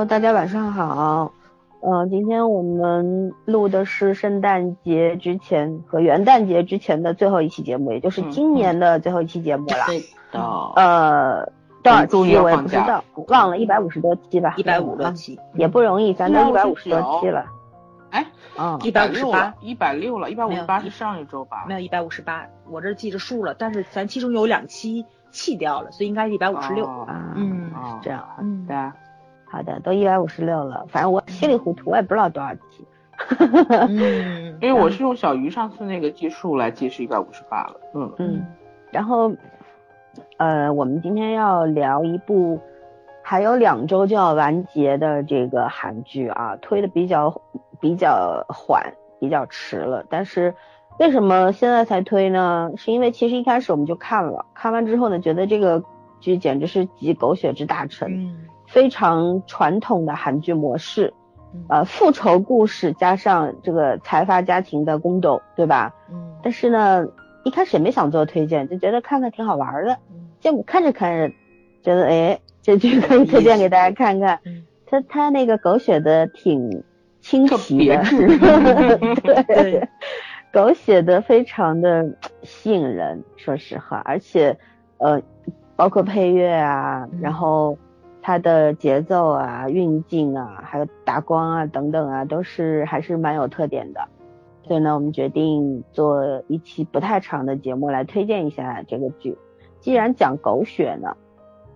Hello，大家晚上好。嗯，今天我们录的是圣诞节之前和元旦节之前的最后一期节目，也就是今年的最后一期节目了。对的。呃，多少期我也不知道，忘了一百五十多期吧。一百五多期，也不容易，咱都一百五十多期了。哎，嗯，一百五十八，一百六了，一百五十八是上一周吧？没有一百五十八，我这记着数了，但是咱其中有两期弃掉了，所以应该是一百五十六。啊，嗯，是这样。嗯，对啊。好的，都一百五十六了，反正我稀里糊涂，我也不知道多少期。嗯，因为我是用小鱼上次那个计数来计，是一百五十八了。嗯嗯，然后，呃，我们今天要聊一部还有两周就要完结的这个韩剧啊，推的比较比较缓，比较迟了。但是为什么现在才推呢？是因为其实一开始我们就看了，看完之后呢，觉得这个剧简直是集狗血之大成。嗯。非常传统的韩剧模式，呃，复仇故事加上这个财阀家庭的宫斗，对吧？嗯。但是呢，一开始也没想做推荐，就觉得看看挺好玩的。结果看着看着，觉得哎，这剧可以推荐给大家看看。嗯。他他那个狗血的挺清奇的，对，狗血的非常的吸引人，说实话，而且呃，包括配乐啊，然后。它的节奏啊、运镜啊，还有打光啊等等啊，都是还是蛮有特点的。所以呢，我们决定做一期不太长的节目来推荐一下这个剧。既然讲狗血呢，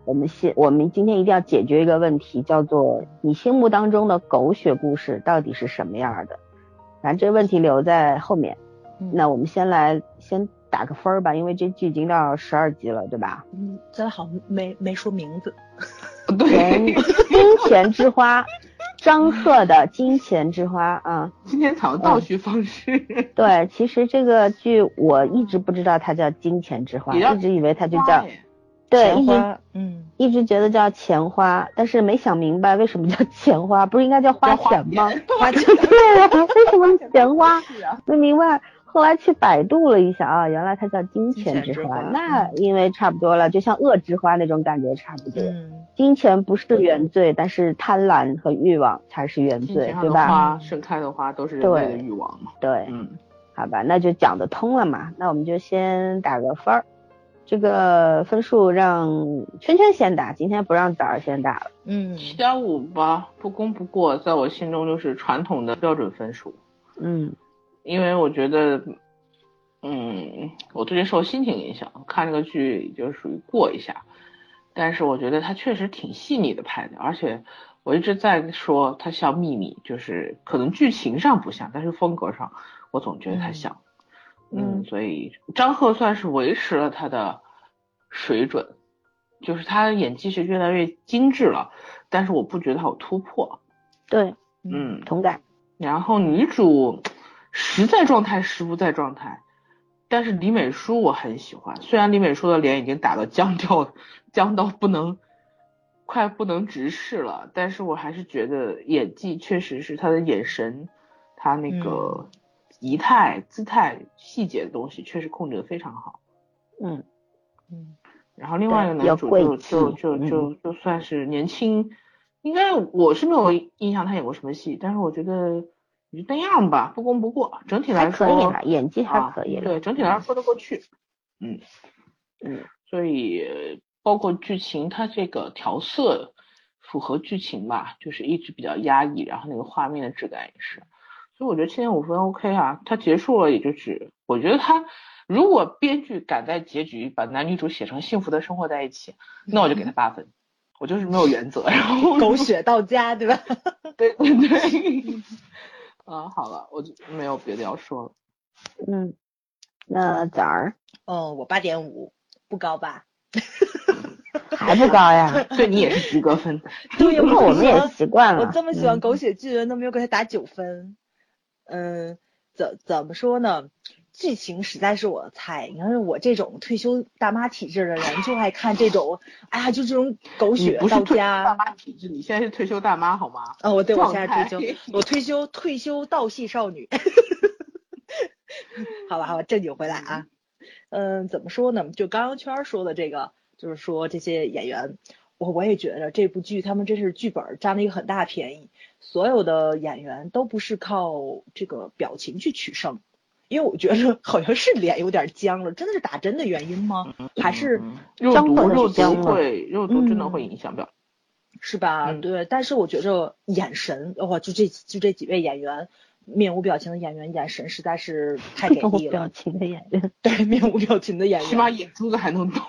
我们先我们今天一定要解决一个问题，叫做你心目当中的狗血故事到底是什么样的？反正这个问题留在后面。那我们先来先打个分儿吧，因为这剧已经到十二集了，对吧？嗯，咱好没没说名字。对，金钱之花，张赫的金钱之花啊。今天采用倒叙方式。对，其实这个剧我一直不知道它叫金钱之花，一直以为它就叫，对，一直嗯，一直觉得叫钱花，但是没想明白为什么叫钱花，不是应该叫花钱吗？花钱 对呀，为什么钱花？没明白。后来去百度了一下啊，原来它叫金钱之花，那因为差不多了，就像恶之花那种感觉差不多。金钱不是原罪，但是贪婪和欲望才是原罪，对吧？花盛开的花都是人类的欲望嘛。对，嗯，好吧，那就讲得通了嘛。那我们就先打个分儿，这个分数让圈圈先打，今天不让枣儿先打了。嗯，七点五吧，不功不过，在我心中就是传统的标准分数。嗯。因为我觉得，嗯，我最近受心情影响，看这个剧就属于过一下，但是我觉得他确实挺细腻的拍的，而且我一直在说他像秘密，就是可能剧情上不像，但是风格上我总觉得他像，嗯，所以张赫算是维持了他的水准，就是他演技是越来越精致了，但是我不觉得他有突破，对，嗯，同感，然后女主。实在状态，实不在状态。但是李美淑我很喜欢，虽然李美淑的脸已经打到僵掉，僵到不能，快不能直视了，但是我还是觉得演技确实是她的眼神，她那个仪态、姿态、细节的东西确实控制的非常好。嗯嗯。然后另外一个男主就就就就就算是年轻，应该我是没有印象他演过什么戏，但是我觉得。就那样吧，不功不过。整体来说，演技还可以。对，整体来说说得过去。嗯嗯，所以包括剧情，它这个调色符合剧情吧，就是一直比较压抑，然后那个画面的质感也是。所以我觉得七点五分 OK 啊。它结束了，也就是，我觉得它如果编剧敢在结局把男女主写成幸福的生活在一起，那我就给他八分。我就是没有原则，然后狗血到家，对吧？对 对对。啊，好了，我就没有别的要说了。嗯，那崽儿，哦，我八点五，不高吧？还不高呀？对你也是及格分。对，我们也习惯了。我这么喜欢狗血剧人，都没有给他打九分。嗯，怎怎么说呢？剧情实在是我的菜。你看我这种退休大妈体质的人，就爱看这种，哎呀，就这种狗血到家。大妈体质，你现在是退休大妈好吗？哦，我对我现在退休，我退休退休道系少女。好吧，好吧，正经回来啊。嗯，怎么说呢？就刚刚圈说的这个，就是说这些演员。我我也觉得这部剧他们真是剧本占了一个很大便宜，所有的演员都不是靠这个表情去取胜，因为我觉得好像是脸有点僵了，真的是打针的原因吗？还是肉毒肉毒会肉毒真的会影响表，是吧？对，但是我觉着眼神哇，就这就这几位演员。面无表情的演员，眼神实在是太给力了。面无表情的演员，对，面无表情的演员，起码眼珠子还能动。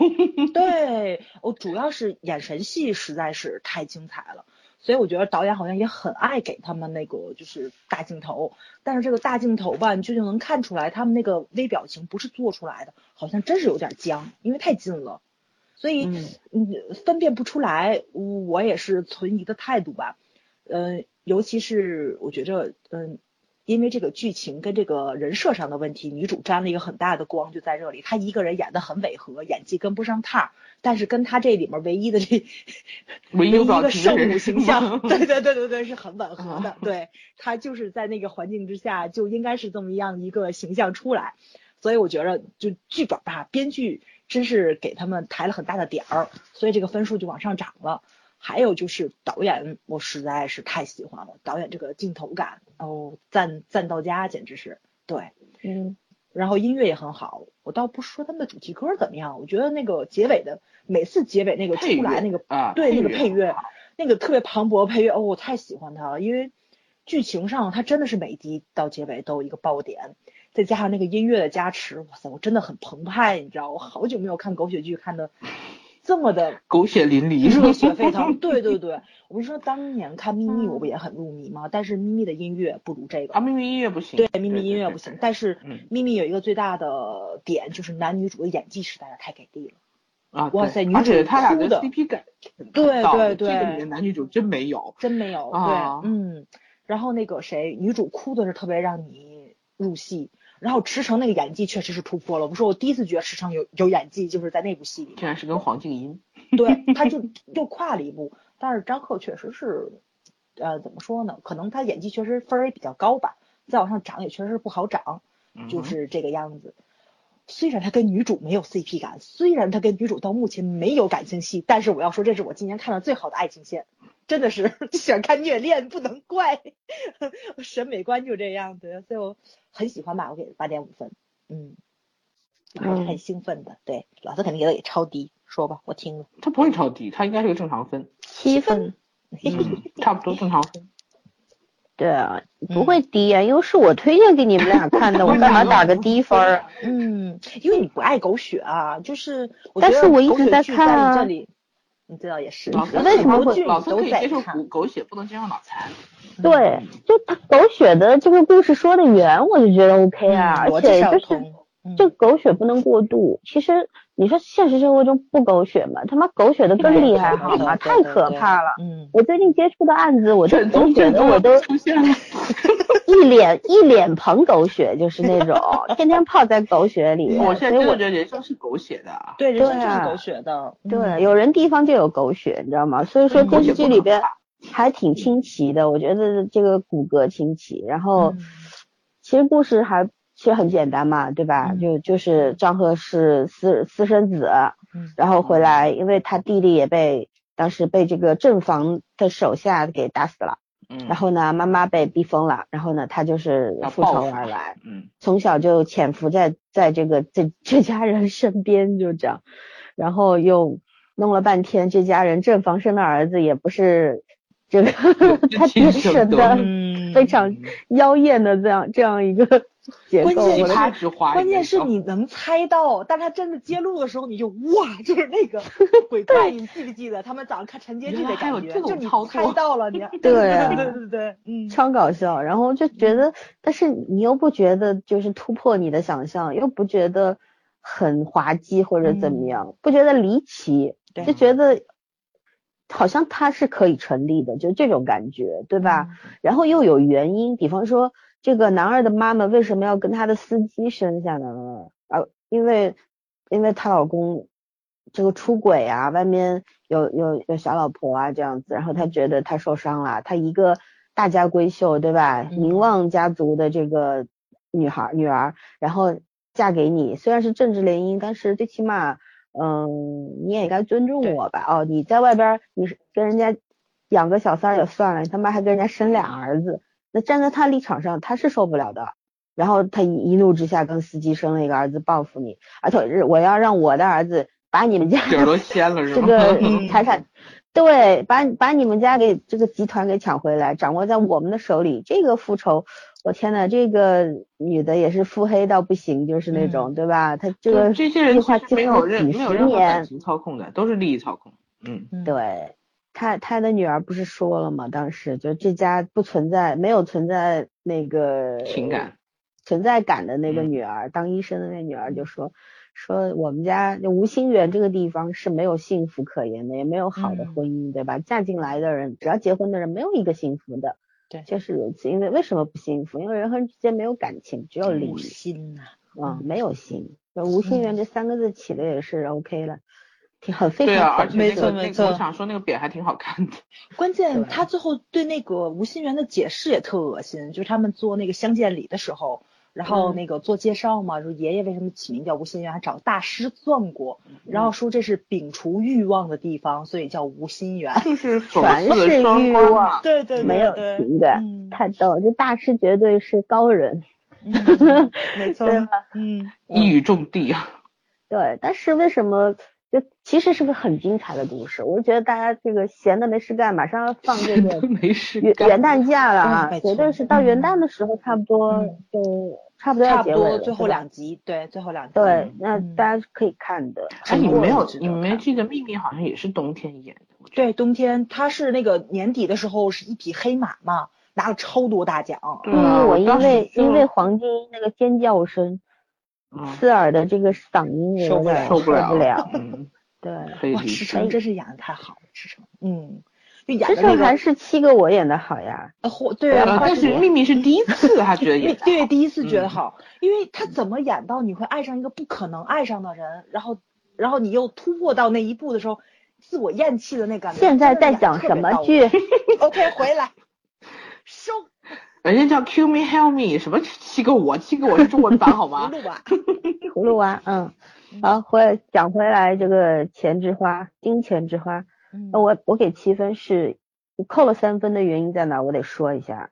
对，我主要是眼神戏实在是太精彩了，所以我觉得导演好像也很爱给他们那个就是大镜头，但是这个大镜头吧，你就能看出来他们那个微表情不是做出来的，好像真是有点僵，因为太近了，所以嗯分辨不出来。我也是存疑的态度吧，嗯，尤其是我觉着嗯。因为这个剧情跟这个人设上的问题，女主沾了一个很大的光，就在这里。她一个人演的很违和，演技跟不上趟。但是跟她这里面唯一的这 唯一一个圣母形象，对对对对对，是很吻合的。对她就是在那个环境之下，就应该是这么样一个形象出来。所以我觉得，就剧本吧，编剧真是给他们抬了很大的点儿，所以这个分数就往上涨了。还有就是导演，我实在是太喜欢了，导演这个镜头感，哦，赞赞到家，简直是对，嗯，然后音乐也很好，我倒不说他们的主题歌怎么样，我觉得那个结尾的每次结尾那个出来那个啊，对那个配乐，那个特别磅礴配乐，哦，我太喜欢它了，因为剧情上它真的是每集到结尾都有一个爆点，再加上那个音乐的加持，哇塞，我真的很澎湃，你知道，我好久没有看狗血剧看的。这么的 狗血淋漓，热血沸腾。对对对，我不是说当年看咪咪，我不也很入迷吗？但是咪咪的音乐不如这个。啊，咪咪音乐不行。对，咪咪音乐不行。但是咪咪有一个最大的点，就是男女主的演技实在是太给力了。啊，哇塞，女主他俩的 CP 感，对对对，这个里面男女主真没有，真没有。对，嗯。然后那个谁，女主哭的是特别让你入戏。然后池诚那个演技确实是突破了。我说我第一次觉得池诚有有演技，就是在那部戏里。竟然是跟黄静怡。对，他就又跨了一步。但是张赫确实是，呃，怎么说呢？可能他演技确实分儿也比较高吧，再往上涨也确实不好涨，就是这个样子。虽然他跟女主没有 CP 感，虽然他跟女主到目前没有感情戏，但是我要说，这是我今年看到最好的爱情线。真的是 喜欢看虐恋，不能怪，审美观就这样子，所以我很喜欢吧，我给八点五分，嗯，还是很兴奋的，对，老师肯定给的也超低，说吧，我听了，他不会超低，他应该是个正常分，七分，差不多正常分，对啊，不会低啊，因为是我推荐给你们俩看的，我干嘛打个低分？嗯，因为你不爱狗血啊，就是，但是我一直在看啊。你这倒也是，为什么会老可以接受狗狗血，不能接受脑残？对，就他狗血的这个故事说的圆，我就觉得 OK 啊，而且就是这狗血不能过度。其实你说现实生活中不狗血吗？他妈狗血的更厉害，好吗？太可怕了。嗯，我最近接触的案子，我这狗血的我都出现了。一脸一脸捧狗血，就是那种 天天泡在狗血里。我现在真的觉得人生是狗血的。对，人生就是狗血的。对，有人地方就有狗血，你知道吗？所以说电视剧里边还挺清奇的，我觉得这个骨骼清奇。然后其实故事还其实很简单嘛，对吧？就就是张赫是私私生子，然后回来，因为他弟弟也被当时被这个正房的手下给打死了。然后呢，妈妈被逼疯了，然后呢，他就是复仇而来，嗯，从小就潜伏在在这个这这家人身边，就这样，然后又弄了半天，这家人正房生的儿子也不是这个 他爹生的，非常妖艳的这样这样一个。关键是关键是你能猜到，但他真的揭露的时候，你就哇，就是那个 鬼怪，你记不记得他们早上看陈洁剧的感觉？就你猜到了，你 对对对对对，嗯，超搞笑。然后就觉得，但是你又不觉得就是突破你的想象，又不觉得很滑稽或者怎么样，不觉得离奇，就觉得好像它是可以成立的，就这种感觉，对吧？然后又有原因，比方说。这个男二的妈妈为什么要跟他的司机生下来呢？啊，因为因为她老公这个出轨啊，外面有有有小老婆啊这样子，然后她觉得她受伤了，她一个大家闺秀对吧？名望家族的这个女孩女儿，然后嫁给你，虽然是政治联姻，但是最起码嗯，你也应该尊重我吧？哦，你在外边你是跟人家养个小三儿也算了，你他妈还跟人家生俩儿子，那站在他立场上他是受不了的。然后他一一怒之下跟司机生了一个儿子报复你，而且是我要让我的儿子把你们家都掀了，这个 财产，对，把把你们家给这个集团给抢回来，掌握在我们的手里，这个复仇。我天呐，这个女的也是腹黑到不行，就是那种，对吧？她这个这些人计划没有任何感情操控的，都是利益操控。嗯，对，他他的女儿不是说了吗？当时就这家不存在，没有存在那个情感存在感的那个女儿，当医生的那女儿就说说我们家就吴心园这个地方是没有幸福可言的，也没有好的婚姻，对吧？嫁进来的人，只要结婚的人，没有一个幸福的。对，就是如此。因为为什么不幸福？因为人和人之间没有感情，只有理心呐。嗯，没有心。吴心园这三个字起的也是 OK 了，挺很非常好。没错没错。我想说那个匾还挺好看的。关键他最后对那个吴心源的解释也特恶心，就是他们做那个相见礼的时候。然后那个做介绍嘛，说爷爷为什么起名叫吴心源，还找大师算过，然后说这是摒除欲望的地方，所以叫吴心源。就是全是欲望，对对，没有情感，太逗。这大师绝对是高人，没错，嗯，一语中的啊。对，但是为什么就其实是个很精彩的故事？我就觉得大家这个闲的没事干，马上要放这个元元旦假了啊，绝对是到元旦的时候差不多就。差不多差不多最后两集，对，最后两集。对，那大家可以看的。哎，你没有，你没记得《秘密》好像也是冬天演的。对，冬天，他是那个年底的时候是一匹黑马嘛，拿了超多大奖。嗯，我因为因为黄金那个尖叫声，刺耳的这个嗓音受不了，受不了。嗯，对。哇，赤诚真是演的太好了，赤诚。嗯。这时候还是七个我演的好呀，或对啊，但是秘密是第一次他觉得 演，对，第一次觉得好，因为他怎么演到你会爱上一个不可能爱上的人，然后然后你又突破到那一步的时候，自我厌弃的那感觉。现在在讲什么剧？OK，回来收。人家叫 Kill Me Help Me，什么七个我？七个我是中文版好吗？葫芦娃，葫芦娃，嗯，好，回讲回来这个钱之花，金钱之花。那我我给七分是扣了三分的原因在哪？我得说一下。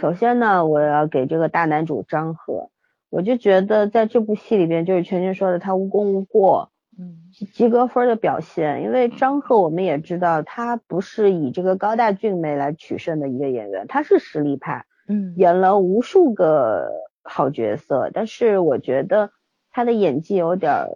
首先呢，我要给这个大男主张赫，我就觉得在这部戏里边，就是圈圈说的他无功无过，嗯，及格分的表现。因为张赫我们也知道，他不是以这个高大俊美来取胜的一个演员，他是实力派，嗯，演了无数个好角色，但是我觉得他的演技有点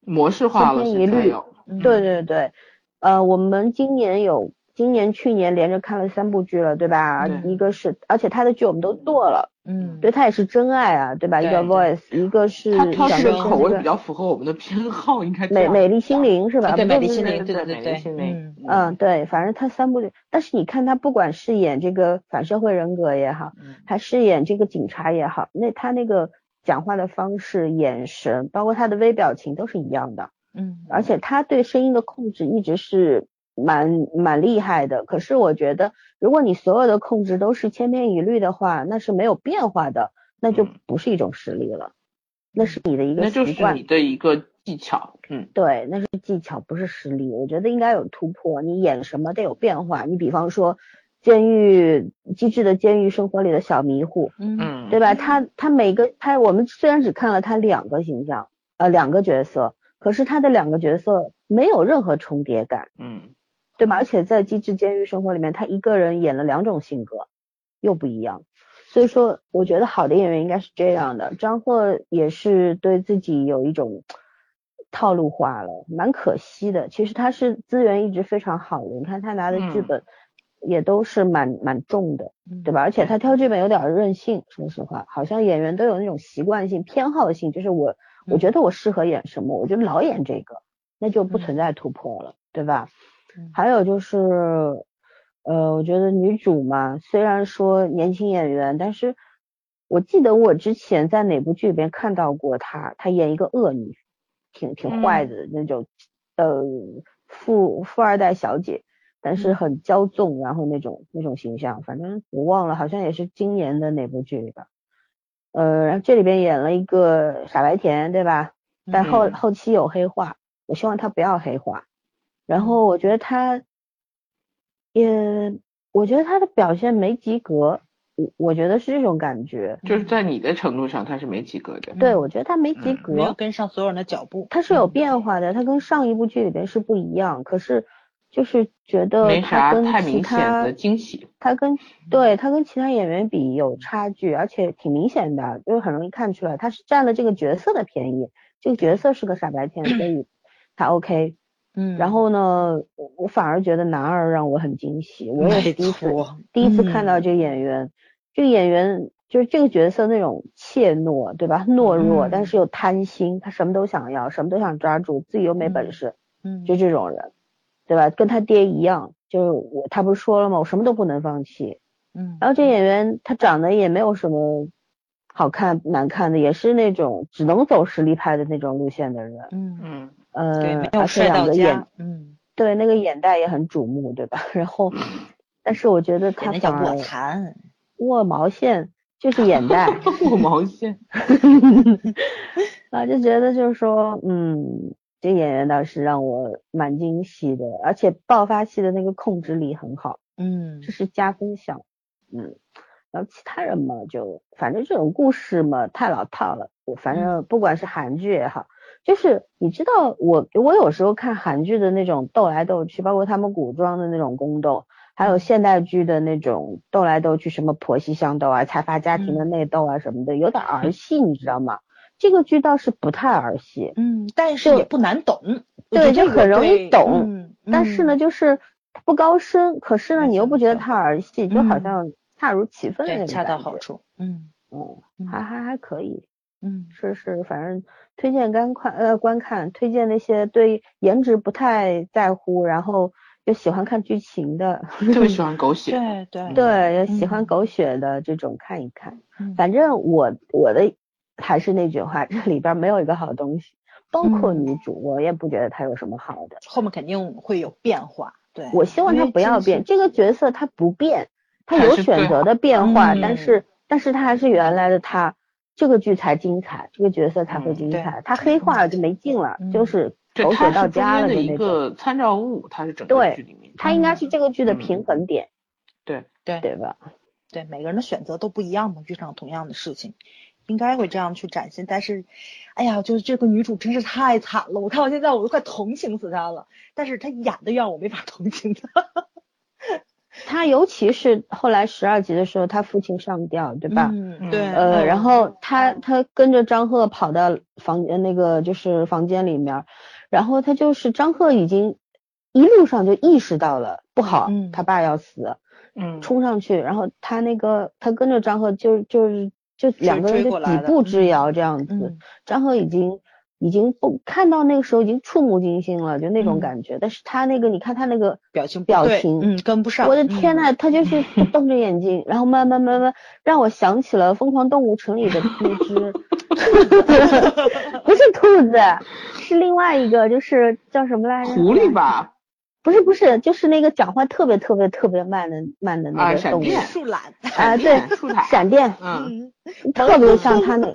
模式化了，千篇一律。对对对。呃，我们今年有，今年去年连着看了三部剧了，对吧？一个是，而且他的剧我们都做了，嗯，对他也是真爱啊，对吧？一个 Voice，一个是他挑的口味比较符合我们的偏好，应该美美丽心灵是吧？对，美丽心灵，对对对对，嗯。嗯，对，反正他三部剧，但是你看他不管是演这个反社会人格也好，还饰演这个警察也好，那他那个讲话的方式、眼神，包括他的微表情都是一样的。嗯，而且他对声音的控制一直是蛮蛮厉害的。可是我觉得，如果你所有的控制都是千篇一律的话，那是没有变化的，那就不是一种实力了，那是你的一个习惯，那就是你的一个技巧。嗯，对，那是技巧，不是实力。我觉得应该有突破，你演什么得有变化。你比方说，监狱机智的监狱生活里的小迷糊，嗯，对吧？他他每个他我们虽然只看了他两个形象，呃，两个角色。可是他的两个角色没有任何重叠感，嗯，对吧？而且在《机智监狱生活》里面，他一个人演了两种性格，又不一样。所以说，我觉得好的演员应该是这样的。张赫也是对自己有一种套路化了，蛮可惜的。其实他是资源一直非常好的，你看他拿的剧本也都是蛮蛮重的，对吧？而且他挑剧本有点任性，说实话，好像演员都有那种习惯性偏好性，就是我。我觉得我适合演什么，我就老演这个，那就不存在突破了，对吧？还有就是，呃，我觉得女主嘛，虽然说年轻演员，但是我记得我之前在哪部剧里边看到过她，她演一个恶女，挺挺坏的那种，呃，富富二代小姐，但是很骄纵，然后那种那种形象，反正我忘了，好像也是今年的哪部剧里吧。呃，然后这里边演了一个傻白甜，对吧？但后后期有黑化，我希望他不要黑化。然后我觉得他，也我觉得他的表现没及格，我我觉得是这种感觉。就是在你的程度上，他是没及格的。对，我觉得他没及格，没有跟上所有人的脚步。他是有变化的，他跟上一部剧里边是不一样。可是就是觉得没啥太明显的惊喜，他跟对他跟其他演员比有差距，而且挺明显的，就是很容易看出来他是占了这个角色的便宜。这个角色是个傻白甜，所以他 OK。嗯，然后呢，我反而觉得男二让我很惊喜，我也是第一次第一次看到这个演员，这个演员就是这个角色那种怯懦，对吧？懦弱，但是又贪心，他什么都想要，什么都想抓住，自己又没本事，嗯，就这种人，对吧？跟他爹一样，就是我，他不是说了吗？我什么都不能放弃，嗯，然后这演员他长得也没有什么好看难看的，也是那种只能走实力派的那种路线的人，嗯嗯。呃，而且两个眼，嗯，对，那个眼袋也很瞩目，对吧？然后，但是我觉得他反而卧蚕，卧毛线就是眼袋，卧毛线，啊，就觉得就是说，嗯，这演员倒是让我蛮惊喜的，而且爆发戏的那个控制力很好，嗯，这是加分项，嗯，然后其他人嘛，就反正这种故事嘛太老套了，我反正不管是韩剧也好。就是你知道我我有时候看韩剧的那种斗来斗去，包括他们古装的那种宫斗，还有现代剧的那种斗来斗去，什么婆媳相斗啊、财阀家庭的内斗啊什么的，有点儿戏，你知道吗？这个剧倒是不太儿戏，嗯，但是也不难懂，对，就很容易懂。但是呢，就是不高深，可是呢，你又不觉得太儿戏，就好像恰如其分的那种恰到好处。嗯嗯，还还还可以。嗯，是是，反正推荐观看呃观看，推荐那些对颜值不太在乎，然后又喜欢看剧情的，特别喜欢狗 血，对对对，喜欢狗血的这种看一看。反正我我的还是那句话，这里边没有一个好东西，包括女主，我也不觉得她有什么好的。后面肯定会有变化，对，我希望她不要变，这个角色她不变，她有选择的变化，但是但是她还是原来的她。这个剧才精彩，这个角色才会精彩。他黑化了就没劲了，就是狗血到家了的一个参照物，他是整个剧里面，他应该是这个剧的平衡点。对对对吧？对，每个人的选择都不一样嘛，遇上同样的事情，应该会这样去展现。但是，哎呀，就是这个女主真是太惨了，我看到现在我都快同情死她了。但是她演的让我没法同情她。他尤其是后来十二集的时候，他父亲上吊，对吧？嗯，对。呃，然后他他跟着张赫跑到房间那个就是房间里面，然后他就是张赫已经一路上就意识到了不好，他爸要死，嗯，冲上去，然后他那个他跟着张赫就就是就两个人就几步之遥这样子，张赫已经。已经不看到那个时候已经触目惊心了，就那种感觉。但是他那个，你看他那个表情表情，嗯，跟不上。我的天呐，他就是瞪着眼睛，然后慢慢慢慢让我想起了《疯狂动物城》里的 那只，不是兔子，是另外一个，就是叫什么来着？狐狸吧？不是不是，就是那个讲话特别特别特别慢的慢的那个动物。树懒。啊，对，闪电，嗯，特别像他那。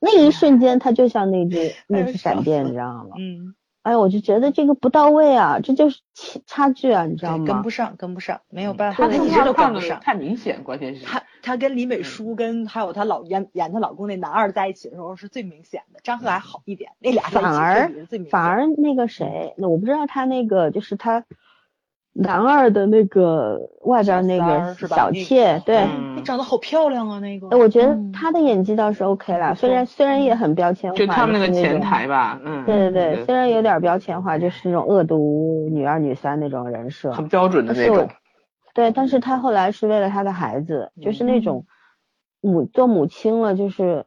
那一瞬间，他就像那只 那只闪电，你知道吗？嗯，哎，我就觉得这个不到位啊，这就是差差距啊，你知道吗？跟不上，跟不上，没有办法，他一直都跟不上，太明显，关键是。他他跟李美淑跟还有他老演演她老公那男二在一起的时候是最明显的，张赫还好一点，那俩反而反而那个谁，那我不知道他那个就是他。男二的那个外边那个小妾，对，长得好漂亮啊，那个。我觉得他的演技倒是 OK 了，虽然虽然也很标签化，就他们那个前台吧，嗯，对对对，虽然有点标签化，就是那种恶毒女二女三那种人设，很标准的那种。对，但是他后来是为了他的孩子，就是那种母做母亲了，就是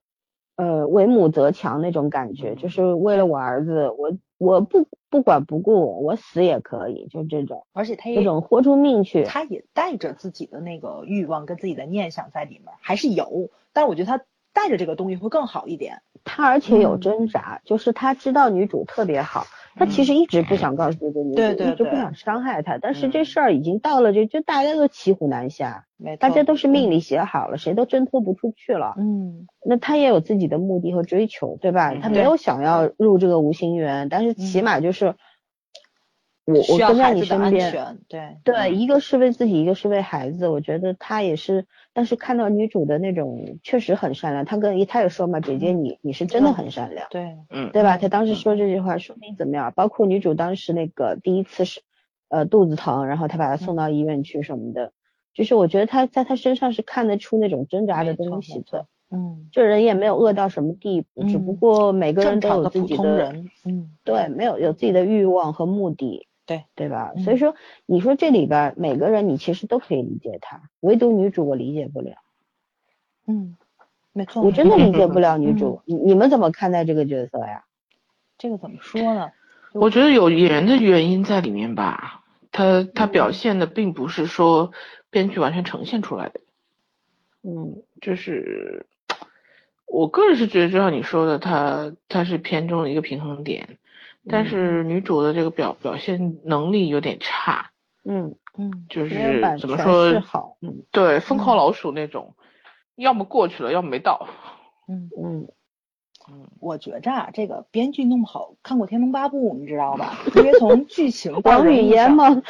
呃为母则强那种感觉，就是为了我儿子，我。我不不管不顾，我死也可以，就这种，而且他也这种豁出命去，他也带着自己的那个欲望跟自己的念想在里面，还是有，但是我觉得他带着这个东西会更好一点。他而且有挣扎，就是他知道女主特别好，他其实一直不想告诉这个女主，一直不想伤害她，但是这事儿已经到了，就就大家都骑虎难下，大家都是命里写好了，谁都挣脱不出去了。嗯，那他也有自己的目的和追求，对吧？他没有想要入这个无心园，但是起码就是。我我跟在你身边，对对，一个是为自己，一个是为孩子。我觉得他也是，但是看到女主的那种确实很善良，他跟他也说嘛，姐姐你你是真的很善良，对，嗯，对吧？他当时说这句话说明怎么样？包括女主当时那个第一次是呃肚子疼，然后他把她送到医院去什么的，就是我觉得他在他身上是看得出那种挣扎的东西的，嗯，这人也没有恶到什么地步，只不过每个人都有自己的，嗯，对，没有有自己的欲望和目的。对对吧？所以说，你说这里边每个人你其实都可以理解他，唯独女主我理解不了。嗯，没错，我真的理解不了女主。你你们怎么看待这个角色呀？这个怎么说呢？我觉得有演员的原因在里面吧。他他表现的并不是说编剧完全呈现出来的。嗯，就是我个人是觉得，就像你说的，他他是片中的一个平衡点。但是女主的这个表表现能力有点差，嗯嗯，就是怎么说，对，疯狂老鼠那种，要么过去了，要么没到，嗯嗯。嗯，我觉着啊，这个编剧弄不好，看过《天龙八部》，你知道吧？因为从剧情到人物上，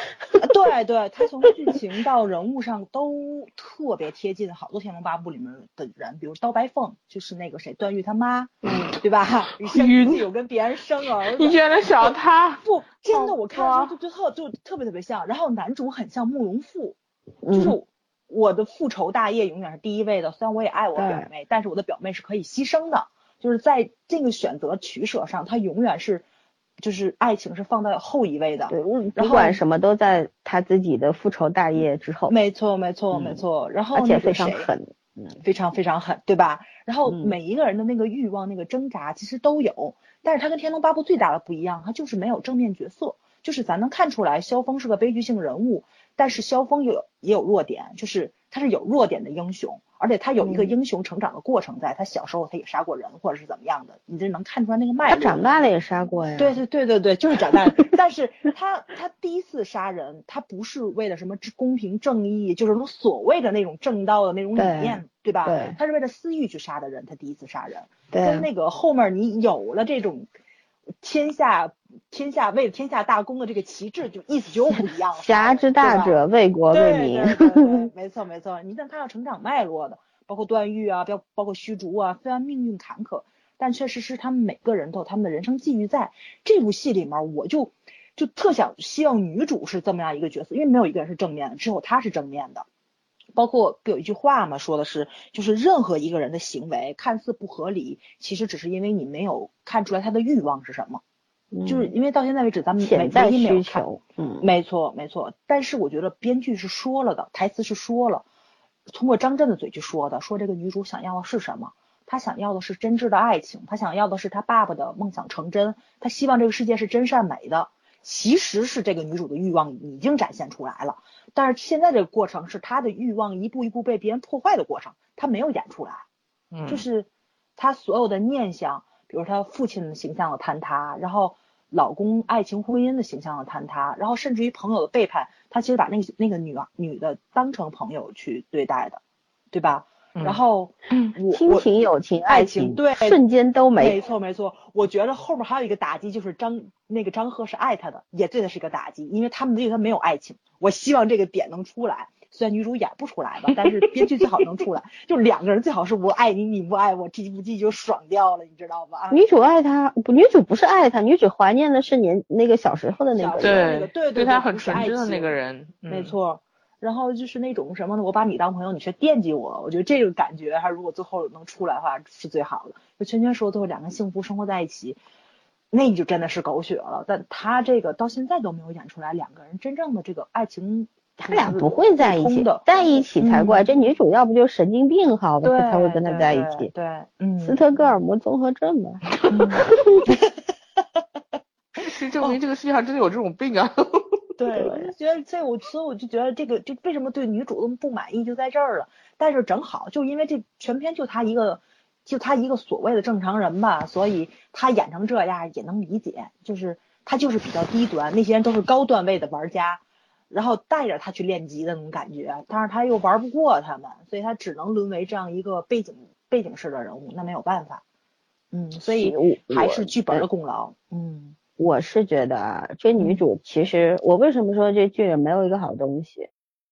对对，他从剧情到人物上都特别贴近好多《天龙八部》里面的人，比如刀白凤，就是那个谁，段誉他妈，嗯对吧？云，有跟别人生儿子，你居然能想到他？不，真的，我看的时候就就特就特别特别像。然后男主很像慕容复，就是我的复仇大业永远是第一位的。虽然我也爱我表妹，但是我的表妹是可以牺牲的。就是在这个选择取舍上，他永远是，就是爱情是放在后一位的。对，不管什么都在他自己的复仇大业之后。没错，没错，没错。然后而且非常狠，嗯，非常非常狠，对吧？然后每一个人的那个欲望、那个挣扎其实都有，但是他跟《天龙八部》最大的不一样，他就是没有正面角色。就是咱能看出来，萧峰是个悲剧性人物，但是萧峰有也有弱点，就是他是有弱点的英雄。而且他有一个英雄成长的过程，在他小时候他也杀过人，或者是怎么样的，你这能看出来那个脉络。他长大了也杀过呀。对对对对对，就是长大了。但是他他第一次杀人，他不是为了什么公平正义，就是那种所谓的那种正道的那种理念，对吧？对。他是为了私欲去杀的人，他第一次杀人。对。跟那个后面你有了这种。天下天下为了天下大公的这个旗帜，就意思就不一样了。侠之大者，为国为民。没错没错，你看他要成长脉络的，包括段誉啊，包包括虚竹啊，虽然命运坎坷，但确实是他们每个人都有他们的人生际遇在。这部戏里面，我就就特想希望女主是这么样一个角色，因为没有一个人是正面的，只有她是正面的。包括不有一句话嘛，说的是，就是任何一个人的行为看似不合理，其实只是因为你没有看出来他的欲望是什么。就是因为到现在为止，咱们潜在需求，嗯，没错没错。但是我觉得编剧是说了的，台词是说了，通过张震的嘴去说的，说这个女主想要的是什么？她想要的是真挚的爱情，她想要的是她爸爸的梦想成真，她希望这个世界是真善美的。其实是这个女主的欲望已经展现出来了，但是现在这个过程是她的欲望一步一步被别人破坏的过程，她没有演出来，嗯，就是她所有的念想，比如她父亲的形象的坍塌，然后老公爱情婚姻的形象的坍塌，然后甚至于朋友的背叛，她其实把那个那个女女的当成朋友去对待的，对吧？然后，亲情、友情、爱情，对，瞬间都没。没错，没错。我觉得后面还有一个打击，就是张那个张赫是爱他的，也对他是一个打击，因为他们对他没有爱情。我希望这个点能出来，虽然女主演不出来吧，但是编剧最好能出来，就两个人最好是我爱你，你不爱我，这部剧就爽掉了，你知道吧？女主爱他，不，女主不是爱他，女主怀念的是年那个小时候的那个，对对对，他很纯真的那个人，没错。然后就是那种什么呢？我把你当朋友，你却惦记我。我觉得这个感觉，还如果最后能出来的话，是最好的。就圈圈说最后两个人幸福生活在一起，那你就真的是狗血了。但他这个到现在都没有演出来两个人真正的这个爱情，他俩不会在一起的，在一起才怪。这女主要不就神经病好的才会跟他在一起？对，嗯，斯特哥尔摩综合症吧。事实证明，这个世界上真的有这种病啊。对，我就觉得这我，所以我就觉得这个就为什么对女主那么不满意，就在这儿了。但是正好就因为这全篇就他一个，就他一个所谓的正常人吧，所以他演成这样也能理解。就是他就是比较低端，那些人都是高段位的玩家，然后带着他去练级的那种感觉，但是他又玩不过他们，所以他只能沦为这样一个背景背景式的人物，那没有办法。嗯，所以还是剧本的功劳。嗯，我是觉得这女主其实，我为什么说这剧里没有一个好东西？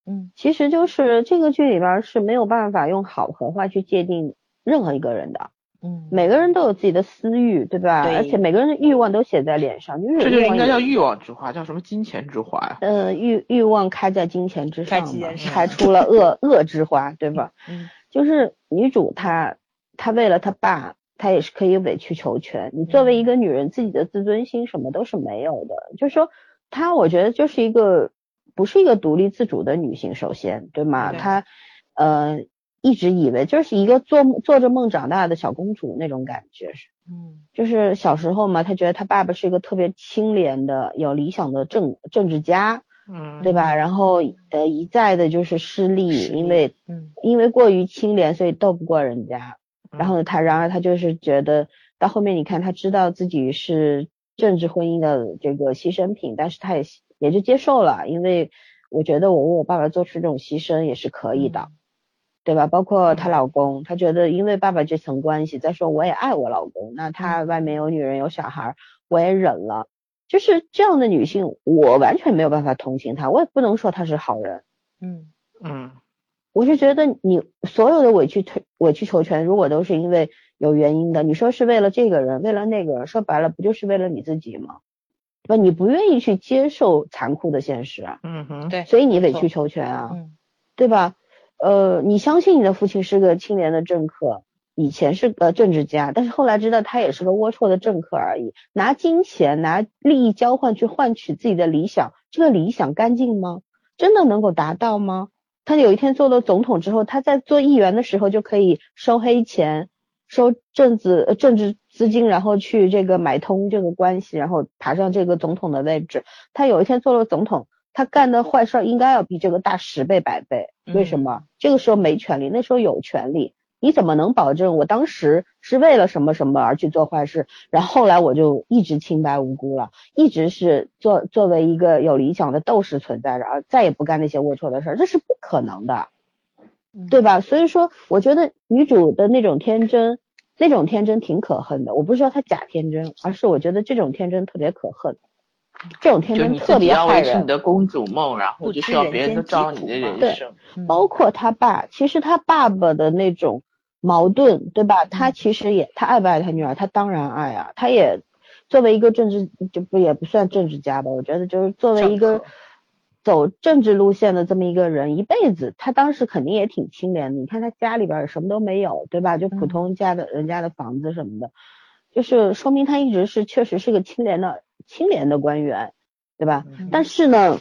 嗯，其实就是这个剧里边是没有办法用好和坏去界定任何一个人的。嗯，每个人都有自己的私欲，对吧？对。而且每个人的欲望都写在脸上，就是这就应该叫欲望之花，叫什么金钱之花呀？呃，欲欲望开在金钱之上，开出了恶 恶之花，对吧？嗯，就是女主她她为了她爸。她也是可以委曲求全。你作为一个女人，自己的自尊心什么都是没有的。就是说，她我觉得就是一个不是一个独立自主的女性，首先，对吗？她呃一直以为就是一个做做着梦长大的小公主那种感觉是，嗯，就是小时候嘛，她觉得她爸爸是一个特别清廉的、有理想的政政治家，嗯，对吧？然后呃一再的就是失利，因为嗯因为过于清廉，所以斗不过人家。然后他，然而他就是觉得到后面，你看他知道自己是政治婚姻的这个牺牲品，但是他也也就接受了，因为我觉得我为我爸爸做出这种牺牲也是可以的，对吧？包括她老公，她觉得因为爸爸这层关系，再说我也爱我老公，那他外面有女人有小孩，我也忍了。就是这样的女性，我完全没有办法同情她，我也不能说她是好人。嗯嗯。我是觉得你所有的委曲推委曲求全，如果都是因为有原因的，你说是为了这个人，为了那个人，说白了不就是为了你自己吗？不，你不愿意去接受残酷的现实啊。嗯哼，对，所以你委曲求全啊，对吧？呃，你相信你的父亲是个清廉的政客，以前是个政治家，但是后来知道他也是个龌龊的政客而已，拿金钱拿利益交换去换取自己的理想，这个理想干净吗？真的能够达到吗？他有一天做了总统之后，他在做议员的时候就可以收黑钱、收政治政治资金，然后去这个买通这个关系，然后爬上这个总统的位置。他有一天做了总统，他干的坏事应该要比这个大十倍百倍。为什么？这个时候没权利，那时候有权利。你怎么能保证我当时是为了什么什么而去做坏事，然后后来我就一直清白无辜了，一直是作作为一个有理想的斗士存在着，而再也不干那些龌龊的事儿，这是不可能的，对吧？所以说，我觉得女主的那种天真，那种天真挺可恨的。我不是说她假天真，而是我觉得这种天真特别可恨，这种天真特别害人。你的公主梦，然后就需要别人都知道你的人生。包括他爸，其实他爸爸的那种。矛盾，对吧？他其实也，他爱不爱他女儿？他当然爱啊。他也作为一个政治，就不也不算政治家吧？我觉得就是作为一个走政治路线的这么一个人，一辈子，他当时肯定也挺清廉的。你看他家里边什么都没有，对吧？就普通家的人家的房子什么的，就是说明他一直是确实是个清廉的清廉的官员，对吧？但是呢，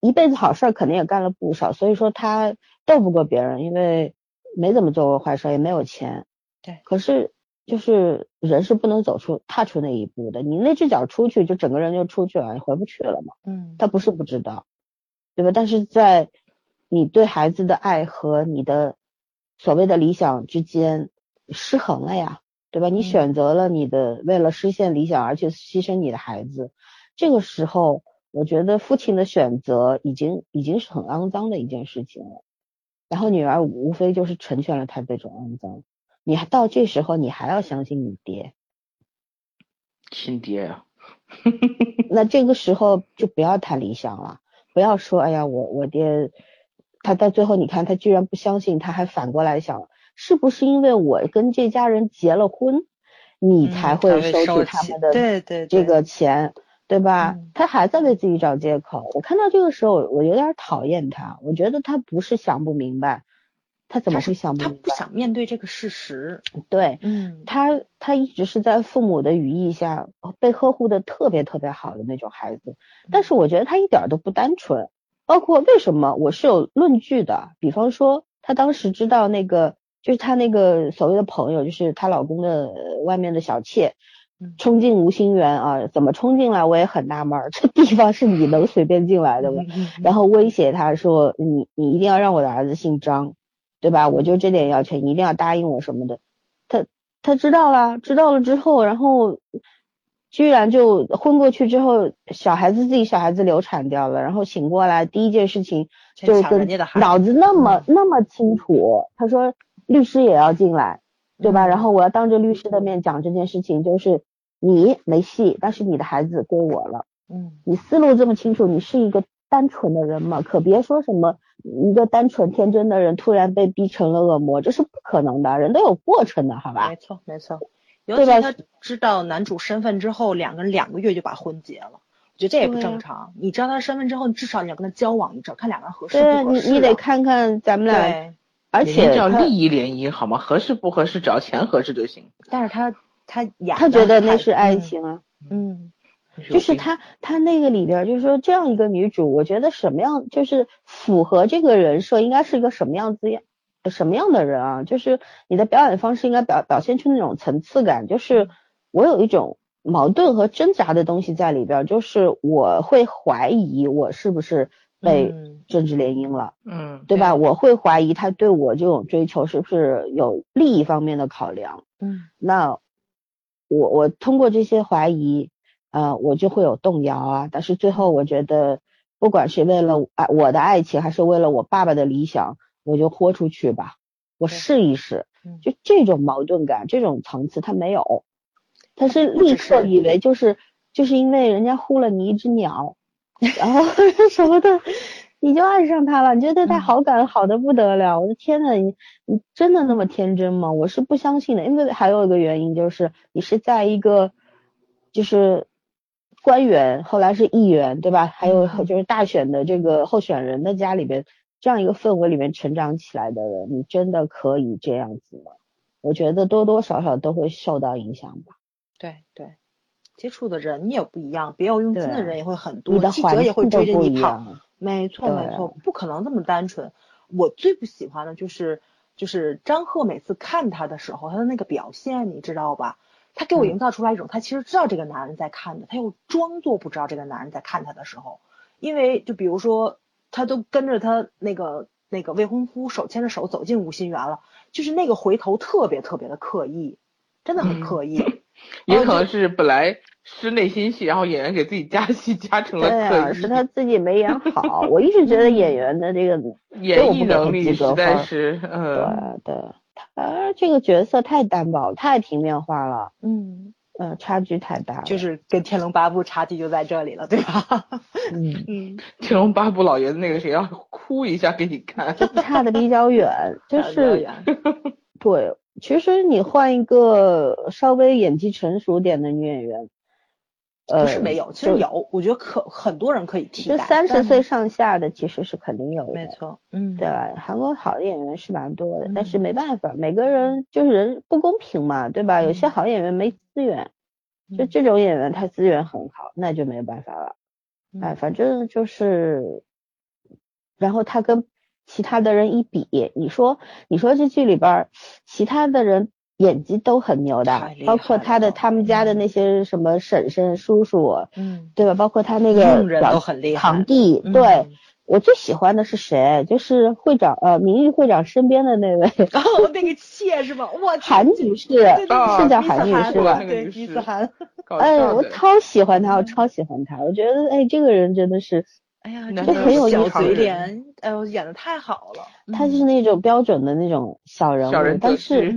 一辈子好事肯定也干了不少，所以说他斗不过别人，因为。没怎么做过坏事，也没有钱，对。可是就是人是不能走出、踏出那一步的。你那只脚出去，就整个人就出去了，你回不去了嘛。嗯。他不是不知道，对吧？但是在你对孩子的爱和你的所谓的理想之间失衡了呀，对吧？你选择了你的为了实现理想而去牺牲你的孩子，这个时候，我觉得父亲的选择已经已经是很肮脏的一件事情了。然后女儿无非就是成全了他这种肮脏，你还到这时候你还要相信你爹，亲爹啊，那这个时候就不要谈理想了，不要说哎呀我我爹，他到最后你看他居然不相信，他还反过来想，是不是因为我跟这家人结了婚，你才会收取他们的对对这个钱？对吧？他还在为自己找借口。我看到这个时候，我有点讨厌他。我觉得他不是想不明白，他怎么会想不明白？他不想面对这个事实。对，嗯，他他一直是在父母的羽翼下被呵护的特别特别好的那种孩子。但是我觉得他一点都不单纯。包括为什么我是有论据的。比方说，他当时知道那个就是他那个所谓的朋友，就是她老公的外面的小妾。冲进吴心园啊？怎么冲进来？我也很纳闷，这地方是你能随便进来的吗？然后威胁他说：“你你一定要让我的儿子姓张，对吧？我就这点要求，你一定要答应我什么的。”他他知道了，知道了之后，然后居然就昏过去之后，小孩子自己小孩子流产掉了，然后醒过来第一件事情就跟脑子那么那么清楚，他说律师也要进来，对吧？然后我要当着律师的面讲这件事情，就是你没戏，但是你的孩子归我了。嗯，你思路这么清楚，你是一个单纯的人吗？可别说什么一个单纯天真的人突然被逼成了恶魔，这是不可能的，人都有过程的，好吧？没错，没错。尤其他知道男主身份之后，两个人两个月就把婚结了，我觉得这也不正常。你知道他身份之后，你至少你要跟他交往一阵，看两个人合适不合适。你你得看看咱们俩，而且叫利益联姻好吗？合适不合适，只要钱合适就行。但是他他演，他觉得那是爱情啊，嗯，就是他他那个里边就是说这样一个女主，我觉得什么样就是符合这个人设，应该是一个什么样子样。什么样的人啊？就是你的表演方式应该表表现出那种层次感，就是我有一种矛盾和挣扎的东西在里边，就是我会怀疑我是不是被政治联姻了，嗯，对吧？我会怀疑他对我这种追求是不是有利益方面的考量，嗯，那我我通过这些怀疑，呃，我就会有动摇啊。但是最后我觉得，不管是为了爱我的爱情，还是为了我爸爸的理想。我就豁出去吧，我试一试，就这种矛盾感，这种层次他没有，他是立刻以为就是就是因为人家呼了你一只鸟，然后 什么的，你就爱上他了，你觉得对他好感好的不得了，我的天呐，你你真的那么天真吗？我是不相信的，因为还有一个原因就是你是在一个就是官员，后来是议员，对吧？还有就是大选的这个候选人的家里边。这样一个氛围里面成长起来的人，你真的可以这样子吗？我觉得多多少少都会受到影响吧。对对，接触的人你也不一样，别有用心的人也会很多，记者也会追着你跑。没错没错，不可能这么单纯。我最不喜欢的就是就是张赫每次看他的时候，他的那个表现，你知道吧？他给我营造出来一种，他其实知道这个男人在看的，他又装作不知道这个男人在看他的时候，因为就比如说。他都跟着他那个那个未婚夫手牵着手走进吴心园了，就是那个回头特别特别的刻意，真的很刻意。也可能是本来是内心戏，然后演员给自己加戏加成了刻意。是他自己没演好。我一直觉得演员的这个演绎能力实在是，嗯，对对，他这个角色太单薄，太平面化了。嗯。嗯，差距太大，就是跟《天龙八部》差距就在这里了，对吧？嗯 嗯，《天龙八部》老爷子那个谁要哭一下给你看，差的比较远，就是对。其实你换一个稍微演技成熟点的女演员，不是没有，其实有，我觉得可很多人可以替代。就三十岁上下的其实是肯定有的，没错，嗯，对吧？韩国好的演员是蛮多的，但是没办法，每个人就是人不公平嘛，对吧？有些好演员没资源，就这种演员他资源很好，那就没办法了。哎，反正就是，然后他跟其他的人一比，你说，你说这剧里边其他的人。演技都很牛的，包括他的他们家的那些什么婶婶、叔叔，嗯，对吧？包括他那个堂弟，对我最喜欢的是谁？就是会长，呃，名誉会长身边的那位，哦，那个妾是吧？我 韩女士，是叫韩女士吧？对，李子涵，哎，我超喜欢他，我超喜欢他，我觉得，哎，这个人真的是。哎呀，这很有小嘴脸，哎呦，演的太好了。他是那种标准的那种小人物，但 是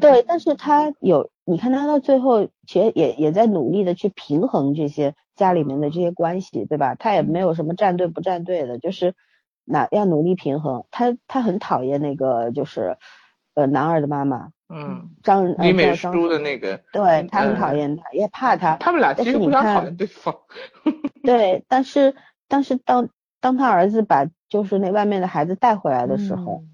对，但是他有，你看他到最后其实也也在努力的去平衡这些家里面的这些关系，对吧？他也没有什么站队不站队的，就是那要努力平衡。他他很讨厌那个就是呃男二的妈妈，嗯，张李美淑的那个，对他很讨厌他，也怕他。他们俩其实互相讨厌对方。对，但是。但是当当他儿子把就是那外面的孩子带回来的时候，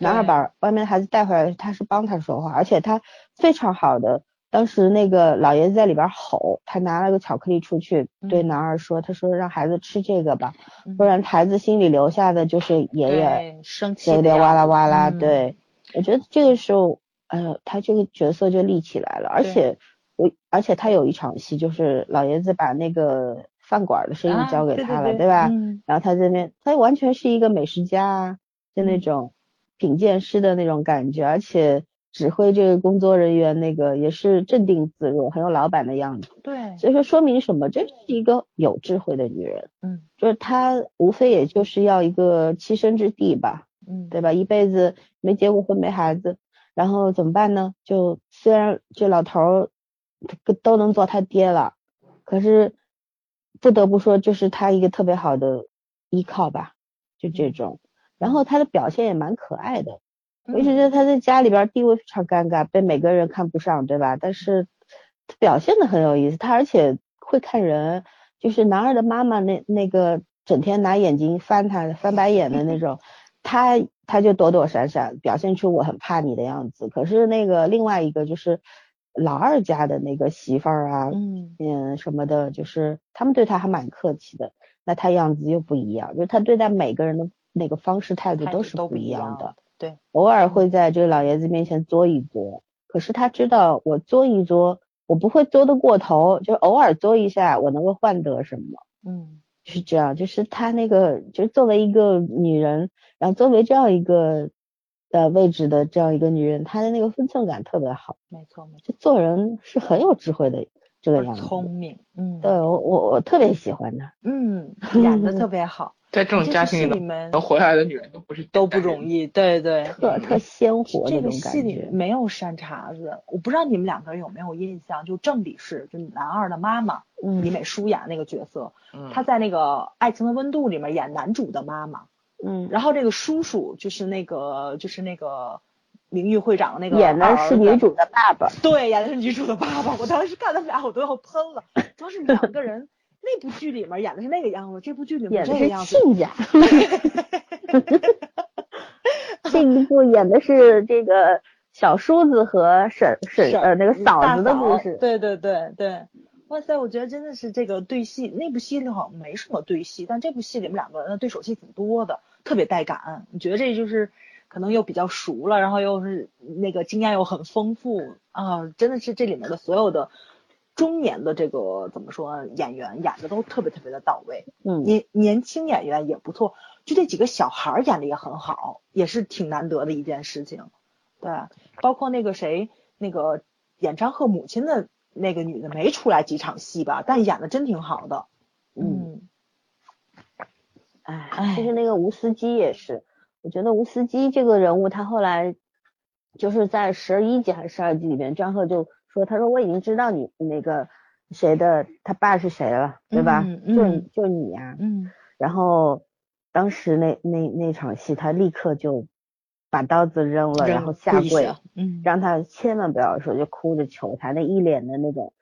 男二把外面的孩子带回来，他是帮他说话，而且他非常好的。当时那个老爷子在里边吼，他拿了个巧克力出去对男二说，他说让孩子吃这个吧，不然孩子心里留下的就是爷爷生气有点哇啦哇啦。对，我觉得这个时候，呃，他这个角色就立起来了，而且我而且他有一场戏就是老爷子把那个。饭馆的生意交给他了，对吧？然后他这边，他完全是一个美食家，就那种品鉴师的那种感觉，而且指挥这个工作人员，那个也是镇定自若，很有老板的样子。对，所以说说明什么？这是一个有智慧的女人。嗯，就是她无非也就是要一个栖身之地吧。嗯，对吧？一辈子没结过婚，没孩子，然后怎么办呢？就虽然这老头儿都能做他爹了，可是不得不说，就是他一个特别好的依靠吧，就这种。然后他的表现也蛮可爱的，我一直觉得他在家里边地位非常尴尬，被每个人看不上，对吧？但是他表现的很有意思，他而且会看人，就是男二的妈妈那那个整天拿眼睛翻他翻白眼的那种。他他就躲躲闪闪，表现出我很怕你的样子。可是那个另外一个就是老二家的那个媳妇儿啊，嗯嗯什么的，就是他们对他还蛮客气的。那他样子又不一样，就是他对待每个人的那个方式态度都是不一样的。对，偶尔会在这个老爷子面前作一作，可是他知道我作一作，我不会作得过头，就偶尔作一下，我能够换得什么？嗯。是这样，就是他那个，就是作为一个女人，然后作为这样一个的位置的这样一个女人，她的那个分寸感特别好。没错，没错，就做人是很有智慧的这个样子。聪明，嗯，对我我我特别喜欢她。嗯，演的特别好。在这种家庭里面能活下来的女人都不是都不容易，对对，特特鲜活这个戏里没有山茶子，我不知道你们两个人有没有印象，就郑理士，就男二的妈妈，李美淑演那个角色，她在那个《爱情的温度》里面演男主的妈妈，嗯，然后这个叔叔就是那个就是那个名誉会长那个演的是女主的爸爸，对，演的是女主的爸爸，我当时看他们俩我都要喷了，主要是两个人。那部剧里面演的是那个样子，这部剧里面这个样子。亲家。这一部演的是这个小叔子和婶婶呃那个嫂子的故事。对对对对，哇塞，我觉得真的是这个对戏，那部戏里好像没什么对戏，但这部戏里面两个人的对手戏挺多的，特别带感。你觉得这就是可能又比较熟了，然后又是那个经验又很丰富啊，真的是这里面的所有的。中年的这个怎么说演员演的都特别特别的到位，嗯，年年轻演员也不错，就这几个小孩演的也很好，也是挺难得的一件事情。对，包括那个谁，那个演张赫母亲的那个女的没出来几场戏吧，但演的真挺好的。嗯，哎，其实那个吴思基也是，我觉得吴思基这个人物他后来就是在十一集还是十二集里面，张赫就。说，他说我已经知道你那个谁的他爸是谁了，对吧？就就你呀。嗯。然后当时那那那场戏，他立刻就把刀子扔了，然后下跪，嗯，让他千万不要说，就哭着求他，那一脸的那种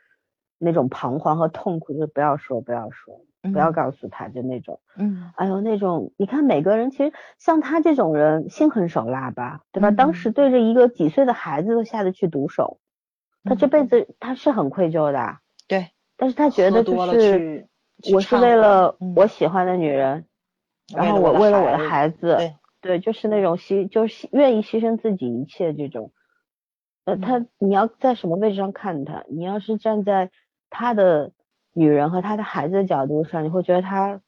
那种彷徨和痛苦，就不要说，不要说，不要告诉他，就那种。嗯。哎呦，那种你看每个人其实像他这种人心狠手辣吧，对吧？当时对着一个几岁的孩子都下得去毒手。他这辈子他是很愧疚的，对，但是他觉得就是我是为了我喜欢的女人，然后我为了我的孩子，对，对，就是那种牺，就是愿意牺牲自己一切这种。呃，他你要在什么位置上看他？你要是站在他的女人和她的孩子的角度上，你会觉得她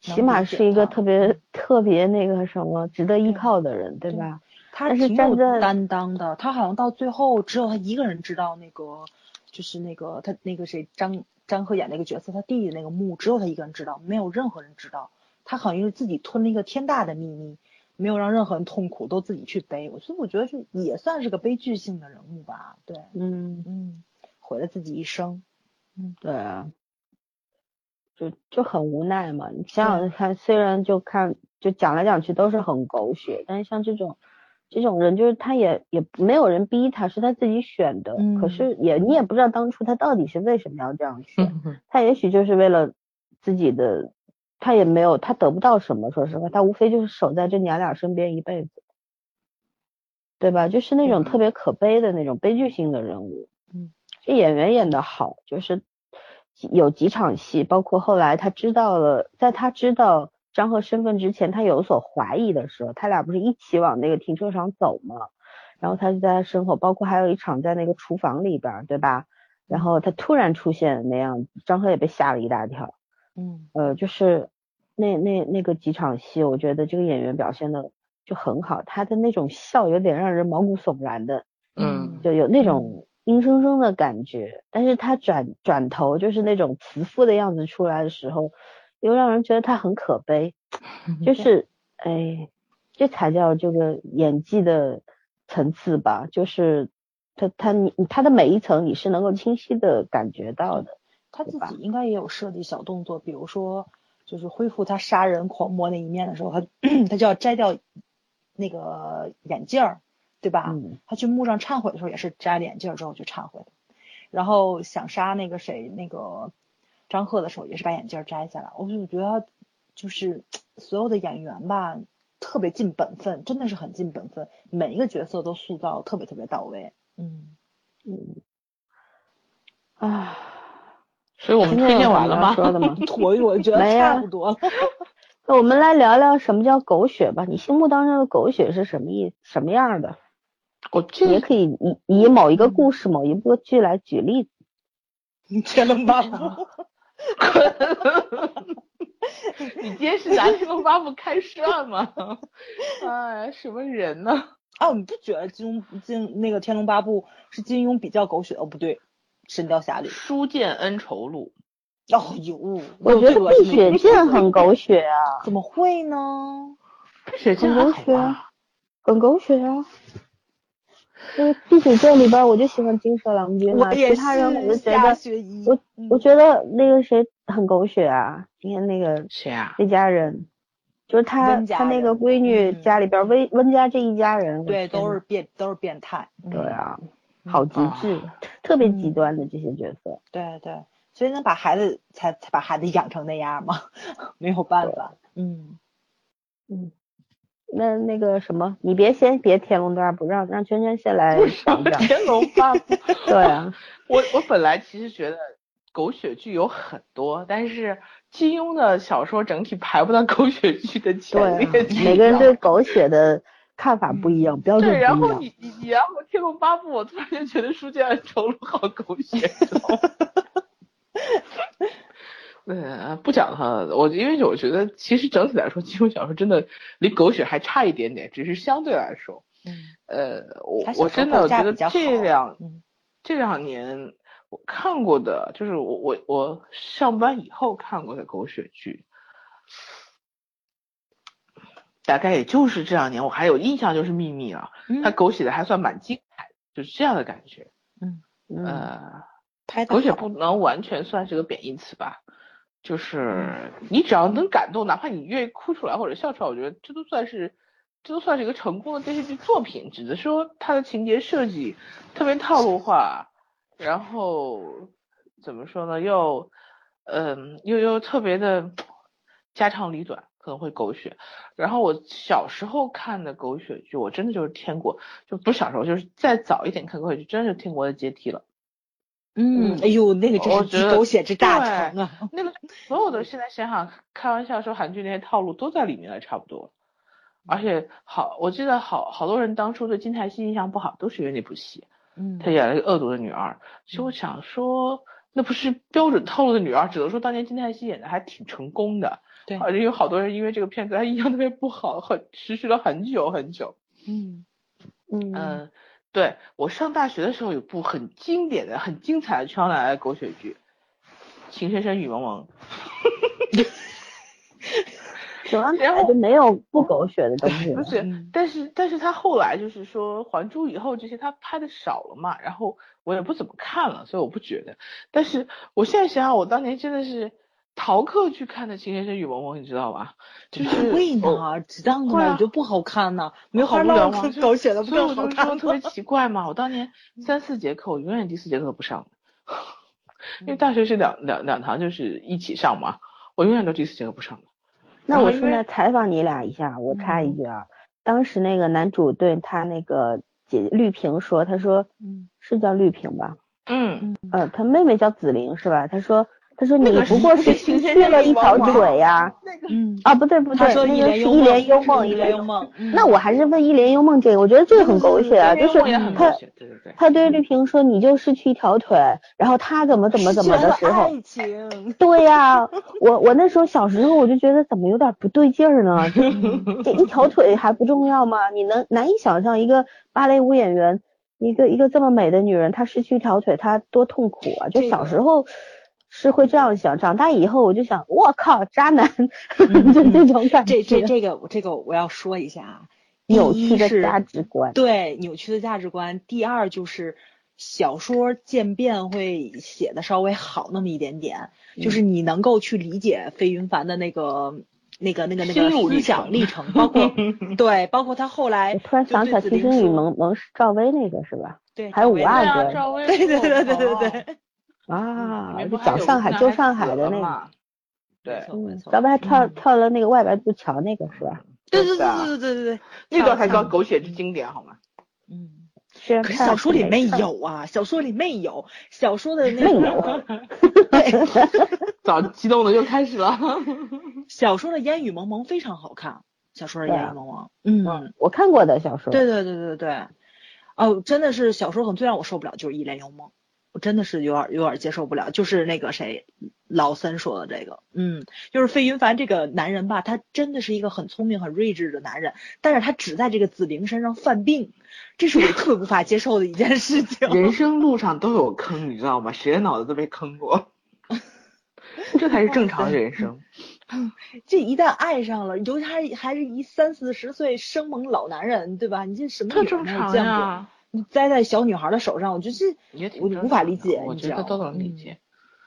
起码是一个特别特别那个什么值得依靠的人，对吧？他挺有担当的，她好像到最后只有她一个人知道那个，就是那个她那个谁张张赫演那个角色，她弟弟那个墓只有她一个人知道，没有任何人知道。她好像是自己吞了一个天大的秘密，没有让任何人痛苦，都自己去背。所以我觉得这也算是个悲剧性的人物吧。对，嗯嗯，毁了自己一生。嗯，对啊，就就很无奈嘛。你想想看，虽然就看就讲来讲去都是很狗血，但是像这种。这种人就是他也也没有人逼他，是他自己选的。可是也你也不知道当初他到底是为什么要这样选，他也许就是为了自己的，他也没有他得不到什么。说实话，他无非就是守在这娘俩身边一辈子，对吧？就是那种特别可悲的那种悲剧性的人物。嗯，这演员演的好，就是有几场戏，包括后来他知道了，在他知道。张赫身份之前，他有所怀疑的时候，他俩不是一起往那个停车场走吗？然后他就在他身后，包括还有一场在那个厨房里边，对吧？然后他突然出现那样，张赫也被吓了一大跳。嗯，呃，就是那那那个几场戏，我觉得这个演员表现的就很好，他的那种笑有点让人毛骨悚然的嗯，就有那种阴森森的感觉。但是他转转头就是那种慈父的样子出来的时候，又让人觉得他很可悲。就是哎，这才叫这个演技的层次吧。就是他他你他的每一层你是能够清晰的感觉到的。他自己应该也有设计小动作，比如说。就是恢复他杀人狂魔那一面的时候，他 他就要摘掉那个眼镜儿，对吧？他去墓上忏悔的时候也是摘了眼镜之后去忏悔的。然后想杀那个谁那个张赫的时候也是把眼镜摘下来。我就觉得就是所有的演员吧，特别尽本分，真的是很尽本分，每一个角色都塑造特别特别到位。嗯嗯啊。所以我们推荐完了吗？我我觉得差不多。那我们来聊聊什么叫狗血吧。你心目当中的狗血是什么意什么样的？我也可以以以某一个故事、某一部剧来举例子。天龙八部。你今天是拿天龙八部开涮吗？哎，什么人呢？啊，你不觉得金庸金那个天龙八部是金庸比较狗血？哦，不对。神雕侠侣，书剑恩仇录。哦呦，我觉得碧血剑很狗血啊！怎么会呢？碧血剑狗血，很狗血啊！因为碧血剑里边，我就喜欢金蛇郎君嘛，其他人我就觉得，我我觉得那个谁很狗血啊！今天那个谁啊？那家人，就是他他那个闺女家里边温温家这一家人，对，都是变都是变态。对啊。好极致，特别极端的这些角色。对对，所以能把孩子才才把孩子养成那样吗？没有办法。嗯嗯，那那个什么，你别先别天龙八部，让让圈圈先来讲讲天龙八部。对啊，我我本来其实觉得狗血剧有很多，但是金庸的小说整体排不到狗血剧的前列。每个人对狗血的。看法不一样，标准不一样。对，然后你你你，然后《天龙八部》，我突然间觉得书剑恩仇录好狗血。对，不讲它了。我因为我觉得，其实整体来说，金庸小说真的离狗血还差一点点，只是相对来说。嗯。呃，我我真的觉得这两这两年我看过的，就是我我我上班以后看过的狗血剧。大概也就是这两年，我还有印象就是《秘密》了，它狗血的还算蛮精彩，就是这样的感觉。嗯呃，狗血不能完全算是个贬义词吧，就是你只要能感动，哪怕你愿意哭出来或者笑出来，我觉得这都算是这都算是一个成功的电视剧作品。只是说它的情节设计特别套路化，然后怎么说呢，又嗯又又特别的家长里短。可能会狗血，然后我小时候看的狗血剧，我真的就是天国，就不是小时候，就是再早一点看狗血剧，真的是天国的阶梯了。嗯，哎呦，那个真是狗血之大成啊！那个 所有的现在想想，开玩笑说韩剧那些套路都在里面了，差不多。而且好，我记得好好多人当初对金泰熙印象不好，都是因为那部戏。嗯。他演了一个恶毒的女二，其实我想说，那不是标准套路的女二，只能说当年金泰熙演的还挺成功的。对，而且有好多人因为这个片子，他印象特别不好，很持续了很久很久。嗯嗯对我上大学的时候有部很经典的、很精彩的《奶奶的狗血剧》，《情深深雨蒙蒙 》。然后就没有不狗血的东西。不是，但是但是他后来就是说《还珠》以后这些他拍的少了嘛，然后我也不怎么看了，所以我不觉得。但是我现在想想，我当年真的是。逃课去看的《情深深雨蒙蒙》，你知道吧？就是会呢，这样子嘛，就不好看呢，没有好聊吗？狗血的不好看。特别奇怪嘛，我当年三四节课，我永远第四节课不上，因为大学是两两两堂就是一起上嘛，我永远都第四节课不上的。那我现在采访你俩一下，我插一句啊，当时那个男主对他那个姐绿萍说，他说，嗯，是叫绿萍吧？嗯嗯，呃，他妹妹叫紫菱是吧？他说。他说：“你不过是去了一条腿呀。”嗯啊，不对不对，那个是一帘幽梦，一帘幽梦。那我还是问一帘幽梦这个，我觉得这个很狗血啊，就是他他对绿萍说：“你就失去一条腿，然后他怎么怎么怎么的时候。”爱情。对呀，我我那时候小时候我就觉得怎么有点不对劲儿呢？这一条腿还不重要吗？你能难以想象一个芭蕾舞演员。一个一个这么美的女人，她失去一条腿，她多痛苦啊！就小时候是会这样想，长大以后我就想，我靠，渣男，就这种感觉。这这这个这个我要说一下啊，扭曲的价值观。对，扭曲的价值观。第二就是小说渐变会写的稍微好那么一点点，就是你能够去理解费云凡的那个。那个那个那个思想历程，包括 对，包括他后来。突然想起来，《青春与萌萌》是赵薇那个是吧？对，还有五阿哥。赵薇。对对对对对对。啊就讲上海就上海的那个对咱们还跳跳了那个外白渡桥那个是吧对对对对对对对那段才叫狗血之经典好吗嗯。可是小说里没有啊小说里没有小说的 那个 早激动的又开始了小说的烟雨蒙蒙非常好看小说的烟雨蒙蒙嗯我看过的小说。对对对对对。哦真的是小说很最让我受不了就是一帘幽梦我真的是有点有点接受不了，就是那个谁老森说的这个，嗯，就是费云凡这个男人吧，他真的是一个很聪明很睿智的男人，但是他只在这个紫菱身上犯病，这是我特别无法接受的一件事情。人生路上都有坑，你知道吗？谁的脑子都被坑过。这才是正常人生。这一旦爱上了，尤其还还是一三四十岁生猛老男人，对吧？你这什么特正常呀？你栽在小女孩的手上，我觉得我无法理解。我觉得都能理解。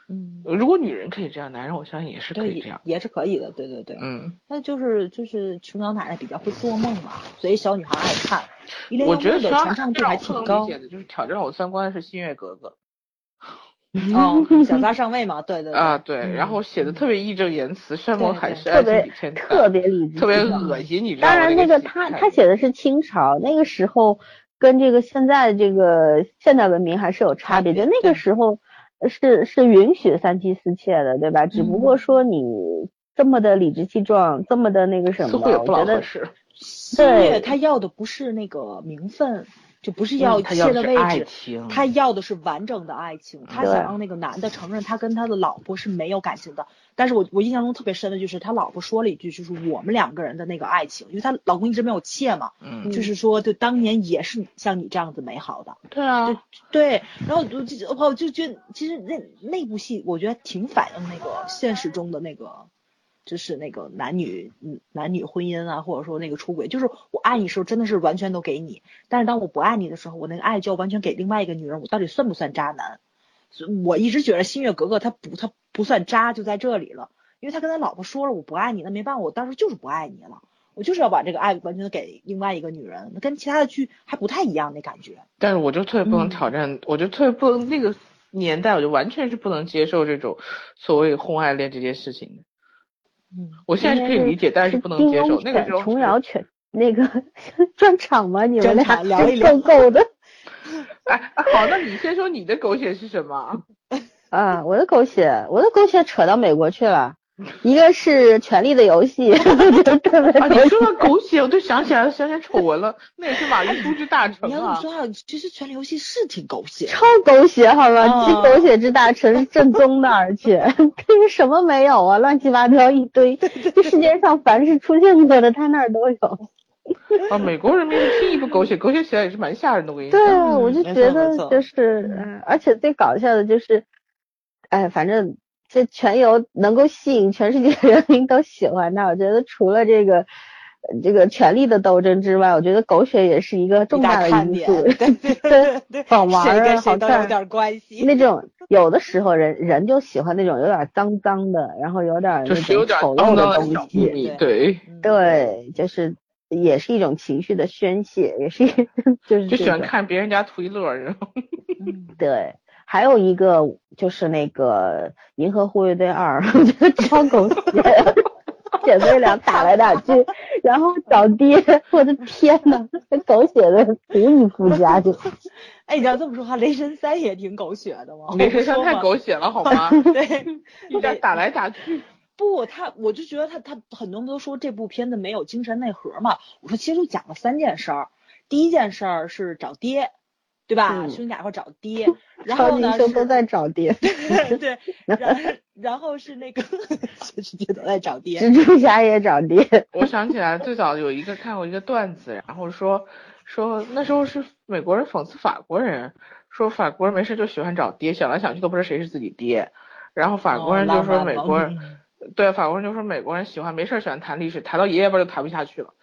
嗯，如果女人可以这样，男人我相信也是可以这样，也是可以的。对对对。嗯。那就是就是琼瑶奶奶比较会做梦嘛，所以小女孩爱看。我觉得的传唱度还挺高。就是挑战我三观是《新月格格 》。哦，小三上位嘛，对对啊对，然后写的特别义正言辞，山盟海誓，特别特别理智，特别恶心，你知道吗？当然那个他他写的是清朝那个时候，跟这个现在这个现代文明还是有差别，的那个时候是是允许三妻四妾的，对吧？只不过说你这么的理直气壮，这么的那个什么，我觉得是，对，他要的不是那个名分。就不是要切的位置，他要的是完整的爱情。他想让那个男的承认他跟他的老婆是没有感情的。但是我我印象中特别深的就是他老婆说了一句，就是我们两个人的那个爱情，因为他老公一直没有妾嘛，嗯，就是说就当年也是像你这样子美好的。对啊，对。然后我就我就觉得其实那那部戏我觉得挺反映那个现实中的那个。就是那个男女，嗯，男女婚姻啊，或者说那个出轨，就是我爱你时候真的是完全都给你，但是当我不爱你的时候，我那个爱就要完全给另外一个女人，我到底算不算渣男？我一直觉得新月格格他不他不算渣就在这里了，因为他跟他老婆说了我不爱你，那没办法，我当时就是不爱你了，我就是要把这个爱完全给另外一个女人，那跟其他的剧还不太一样那感觉。但是我就特别不能挑战，我就特别不能那个年代，我就完全是不能接受这种所谓婚外恋这件事情的。嗯，我现在是可以理解，但是不能接受。那个时候琼瑶全那个 专场吗？你们俩 聊一聊够的。哎，好，那你先说你的狗血是什么？啊，我的狗血，我的狗血扯到美国去了。一个是《权力的游戏》，啊，你说到狗血，我就想起来，想起来丑闻了，那也是玛丽苏之大成啊。你要这么说啊，其实《权力游戏》是挺狗血，超狗血，好吗？集狗血之大成，是正宗的，而且这是什么没有啊？乱七八糟一堆，这世界上凡是出现过的，他那儿都有。啊，美国人民是听一部狗血，狗血起来也是蛮吓人的，我跟你说。对啊，我就觉得就是，嗯，而且最搞笑的就是，哎，反正。这全游能够吸引全世界人民都喜欢它，我觉得除了这个这个权力的斗争之外，我觉得狗血也是一个重大的因素。对对 对，好玩啊，好看。有点关系。那种 有的时候人人就喜欢那种有点脏脏的，然后有点那种丑陋的东西。对对，就是也是一种情绪的宣泄，也是 就是就喜欢看别人家图一乐，然后对。还有一个就是那个《银河护卫队二》，我觉得超狗血，姐妹俩打来打去，然后找爹，我的天呐，这狗血的无以复加，就。哎，你要这么说话，《雷神三》也挺狗血的吗？雷神三太狗血了，好吗？对，一点打来打去。不，他我就觉得他他很多人都说这部片子没有精神内核嘛。我说其实就讲了三件事儿，第一件事儿是找爹。对吧？兄弟俩一块找爹，然后呢？都在找爹。对，然然后是那个全世界都在找爹。蜘蛛侠也找爹。我想起来，最早有一个看过一个段子，然后说说那时候是美国人讽刺法国人，说法国人没事就喜欢找爹，想来想去都不知道谁是自己爹。然后法国人就说美国人，对法国人就说美国人喜欢没事喜欢谈历史，谈到爷爷辈就谈不下去了。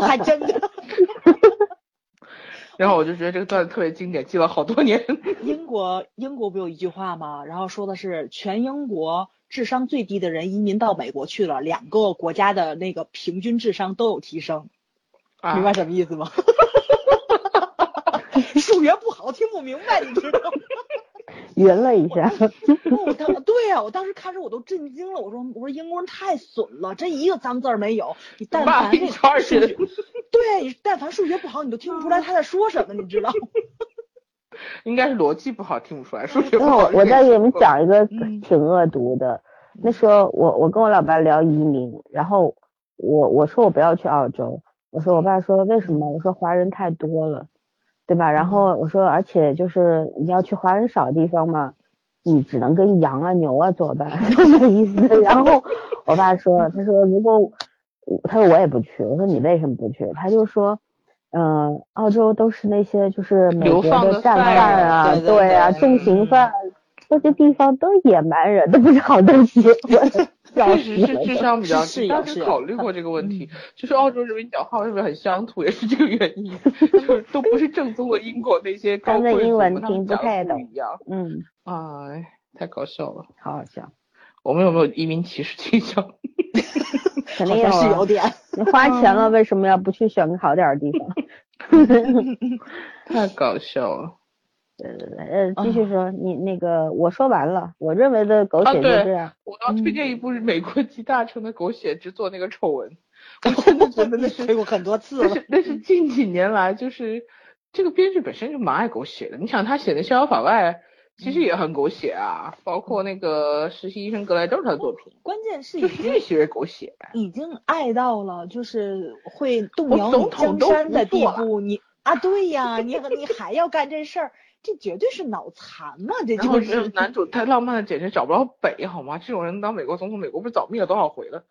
还真的。然后我就觉得这个段子特别经典，记了好多年。英国英国不有一句话吗？然后说的是全英国智商最低的人移民到美国去了，两个国家的那个平均智商都有提升。明白什么意思吗？数学不好，听不明白，你知道吗？圆了一下。我当对呀，我当时看着我都震惊了。我说我说英国人太损了，这一个脏字儿没有。你但凡数学，对你但凡数学不好，你都听不出来他在说什么，你知道吗？应该是逻辑不好，听不出来。数学不好。我再给你们讲一个挺恶毒的。那时候我我跟我老爸聊移民，然后我我说我不要去澳洲。我说我爸说为什么？我说华人太多了，对吧？然后我说而且就是你要去华人少的地方嘛，你只能跟羊啊牛啊作伴，就那意思。然后我爸说，他说如果他说我也不去，我说你为什么不去？他就说，嗯，澳洲都是那些就是美国的战犯啊，对啊，重刑犯，那些地方都野蛮人，都不是好东西。确实是智商比较低，当时考虑过这个问题，就是澳洲人民讲话是不是很乡土，也是这个原因，就是都不是正宗的英国那些高贵英文听不太懂一样。嗯，哎，太搞笑了，好好笑。我们有没有移民歧视倾向？肯定也是有点。你花钱了，为什么要不去选个好点的地方？太搞笑了。对对对，呃，继续说，你那个我说完了，我认为的狗血就这样。我要推荐一部美国集大成的狗血之作，那个丑闻，我真的觉得那是推过很多次了。那是那是近几年来，就是这个编剧本身就蛮爱狗血的。你想他写的《逍遥法外》，其实也很狗血啊，包括那个实习医生格莱都是他的作品。关键是已经越写越狗血，已经爱到了就是会动摇你江山的地步。你啊，对呀，你你还要干这事儿。这绝对是脑残嘛！这就是男主太浪漫了，简直找不着北，好吗？这种人当美国总统，美国不是早灭了多少回了？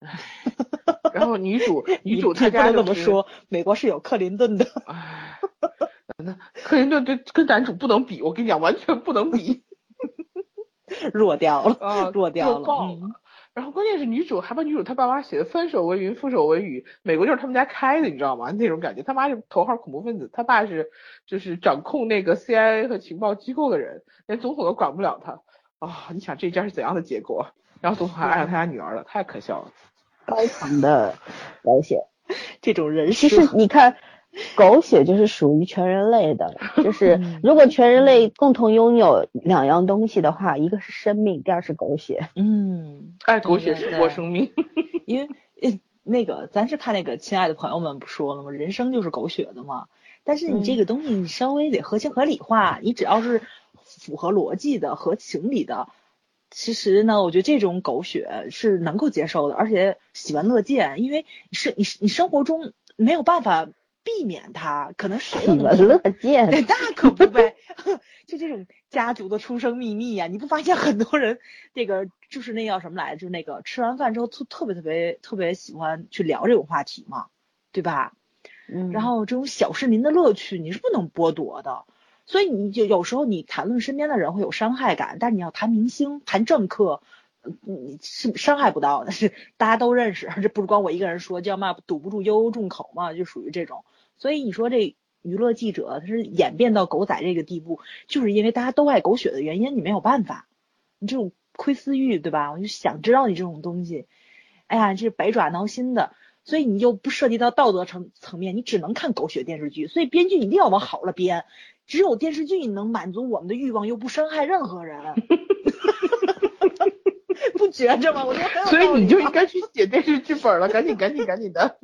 然后女主，女主她家这么说，美国是有克林顿的。克林顿跟跟男主不能比，我跟你讲，完全不能比，弱掉了，弱掉了。然后关键是女主还把女主她爸妈写的分手为云覆手为雨，美国就是他们家开的，你知道吗？那种感觉，他妈是头号恐怖分子，他爸是就是掌控那个 CIA 和情报机构的人，连总统都管不了他啊！你想这家是怎样的结果？然后总统还爱上他家女儿了，太可笑了。高层的保险，这种人其实你看。狗血就是属于全人类的，就是如果全人类共同拥有两样东西的话，一个是生命，第二是狗血。嗯，爱狗血是活生命。因为那个咱是看那个亲爱的朋友们不说了吗？人生就是狗血的嘛。但是你这个东西你稍微得合情合理化，你只要是符合逻辑的、合情理的，其实呢，我觉得这种狗血是能够接受的，而且喜闻乐见。因为你是你你生活中没有办法。避免他，可能谁闻乐见，那可不呗。就这种家族的出生秘密呀，你不发现很多人这个就是那叫什么来着？就是那个吃完饭之后特特别特别特别喜欢去聊这种话题嘛，对吧？嗯。然后这种小市民的乐趣你是不能剥夺的，所以你就有时候你谈论身边的人会有伤害感，但你要谈明星、谈政客。你是伤害不到的，是大家都认识，这不是光我一个人说，叫嘛堵不住悠悠众口嘛，就属于这种。所以你说这娱乐记者他是演变到狗仔这个地步，就是因为大家都爱狗血的原因，你没有办法，你这种窥私欲对吧？我就想知道你这种东西，哎呀，这百爪挠心的，所以你又不涉及到道德层层面，你只能看狗血电视剧。所以编剧一定要往好了编，只有电视剧你能满足我们的欲望，又不伤害任何人。不觉着吗？我觉得所以你就应该去写电视剧本了，赶紧赶紧赶紧的。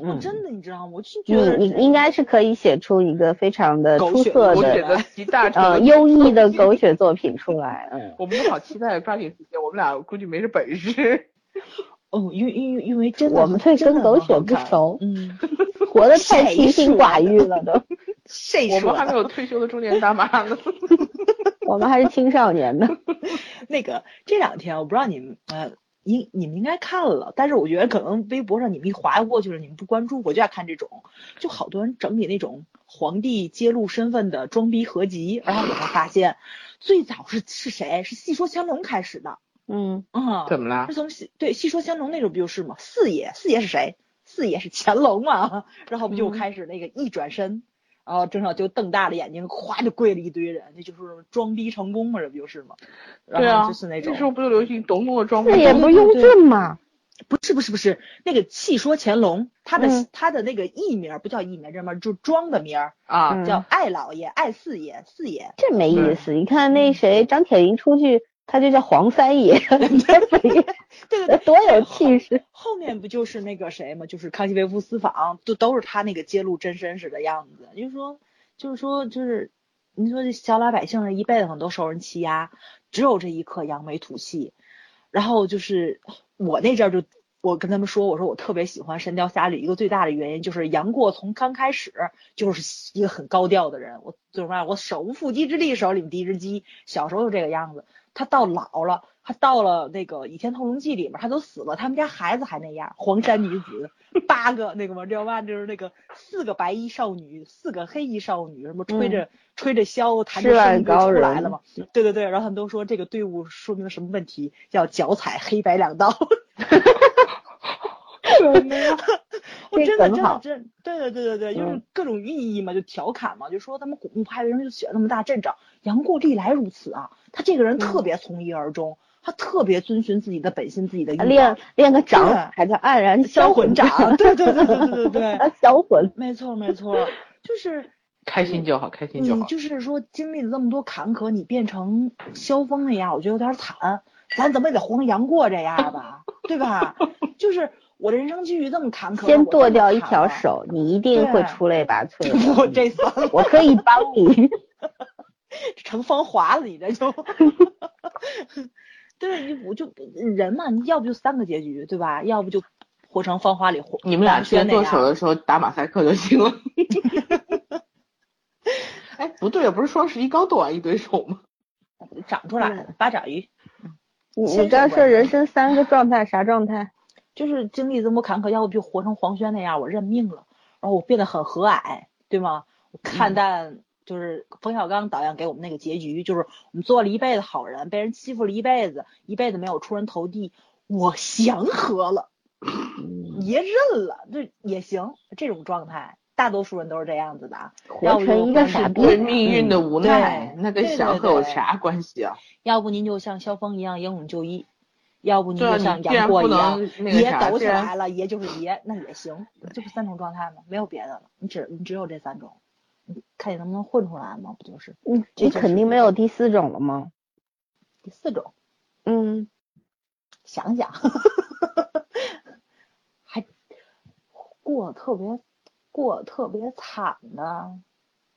我，真的，你知道吗？我就觉得你应该是可以写出一个非常的出色的、极大呃优异的狗血作品出来。嗯，我们好期待抓紧时间，我们俩估计没这本事。哦，因为因为因为真的，我们对跟狗血不熟，嗯 活得太清心寡欲了都。谁说？我们还没有退休的中年大妈呢。我们还是青少年呢。那个这两天我不知道你们呃应你们应该看了，但是我觉得可能微博上你们一划过去了，你们不关注，我就爱看这种，就好多人整理那种皇帝揭露身份的装逼合集，然后我才发现，最早是是谁？是戏说乾隆开始的。嗯啊，怎么了？是从戏对戏说乾隆那种不就是吗？四爷，四爷是谁？四爷是乾隆嘛，然后不就开始那个一转身，然后郑少秋瞪大了眼睛，咵就跪了一堆人，那就是装逼成功嘛，这不就是吗？然后，就是那种。那时候不就流行懂懂的装逼？四爷不是雍正吗？不是不是不是，那个戏说乾隆，他的他的那个艺名不叫艺名，这么就装的名儿啊，叫爱老爷、爱四爷、四爷。这没意思，你看那谁张铁林出去。他就叫黄三爷 对对对，多有气势。后面不就是那个谁嘛，就是康熙微服私访，都都是他那个揭露真身时的样子。就是说，就是说，就是你说这小老百姓这一辈子可能都受人欺压，只有这一刻扬眉吐气。然后就是我那阵就我跟他们说，我说我特别喜欢《神雕侠侣》，一个最大的原因就是杨过从刚开始就是一个很高调的人。我最什么？我手无缚鸡之力，手里第一只鸡。小时候就这个样子。他到老了，他到了那个《倚天屠龙记》里面，他都死了，他们家孩子还那样。黄山女子八个那个嘛，知道吧？就是那个四个白衣少女，四个黑衣少女，什么吹着吹着箫，弹着笙就出来了嘛。对对对，然后他们都说这个队伍说明了什么问题？叫脚踩黑白两道。我真的真的真，对对对对对，就是各种寓意嘛，就调侃嘛，就说他们古墓派为什么就选那么大阵仗？杨过历来如此啊，他这个人特别从一而终，他特别遵循自己的本心，自己的练练个掌，还叫黯然销魂掌，对对对对对对对，销魂，没错没错，就是开心就好，开心就好。你就是说经历了这么多坎坷，你变成萧峰那样，我觉得有点惨。咱怎么也得活成杨过这样吧，对吧？就是。我的人生际遇这么坎坷，先剁掉一条手，你一定会出类拔萃。我这算了，我可以帮你。成芳华了，你这就。对，你我就人嘛，你要不就三个结局，对吧？要不就活成芳华里活。你们俩先剁手的时候打马赛克就行了。哎，不对啊，不是双十一刚剁完一堆手吗？长出来了，八爪鱼。你你刚说人生三个状态，啥状态？就是经历这么坎坷，要不就活成黄轩那样，我认命了，然后我变得很和蔼，对吗？我看淡，就是冯小刚导演给我们那个结局，就是我们做了一辈子好人，被人欺负了一辈子，一辈子没有出人头地，我祥和了，爷认了，这也行，这种状态，大多数人都是这样子的，活成一个傻逼，命运的无奈，那跟祥和有啥关系啊？要不您就像萧峰一样英勇就义。要不你就像杨过一样，爷抖起来了，爷就是爷，那也行，这不三种状态嘛？没有别的了，你只你只有这三种，你看你能不能混出来嘛？不就是？你，你肯定没有第四种了吗？第四种，嗯，想想，还过特别过特别惨的，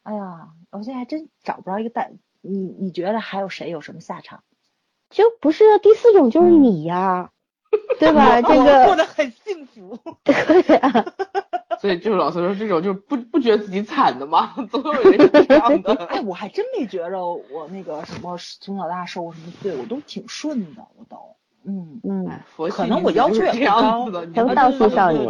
哎呀，我现在还真找不着一个代，你你觉得还有谁有什么下场？就不是第四种，就是你呀，对吧？这个过得很幸福，对呀。所以就是老师说这种就是不不觉得自己惨的吗？总有人是这样的。哎，我还真没觉着我那个什么从小到大受过什么罪，我都挺顺的，我都，嗯嗯，可能我要求也不高，成道系少女，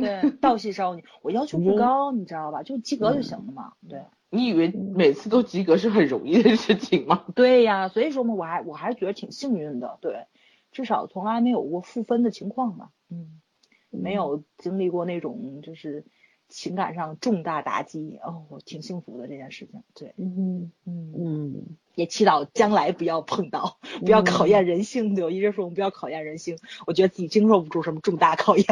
对，道系少女，我要求不高，你知道吧？就及格就行了嘛，对。你以为每次都及格是很容易的事情吗？对呀，所以说嘛，我还我还是觉得挺幸运的，对，至少从来没有过负分的情况嘛，嗯，没有经历过那种就是情感上重大打击，哦，我挺幸福的这件事情，对，嗯嗯嗯，也祈祷将来不要碰到，不要考验人性，对，我一直说我们不要考验人性，我觉得自己经受不住什么重大考验，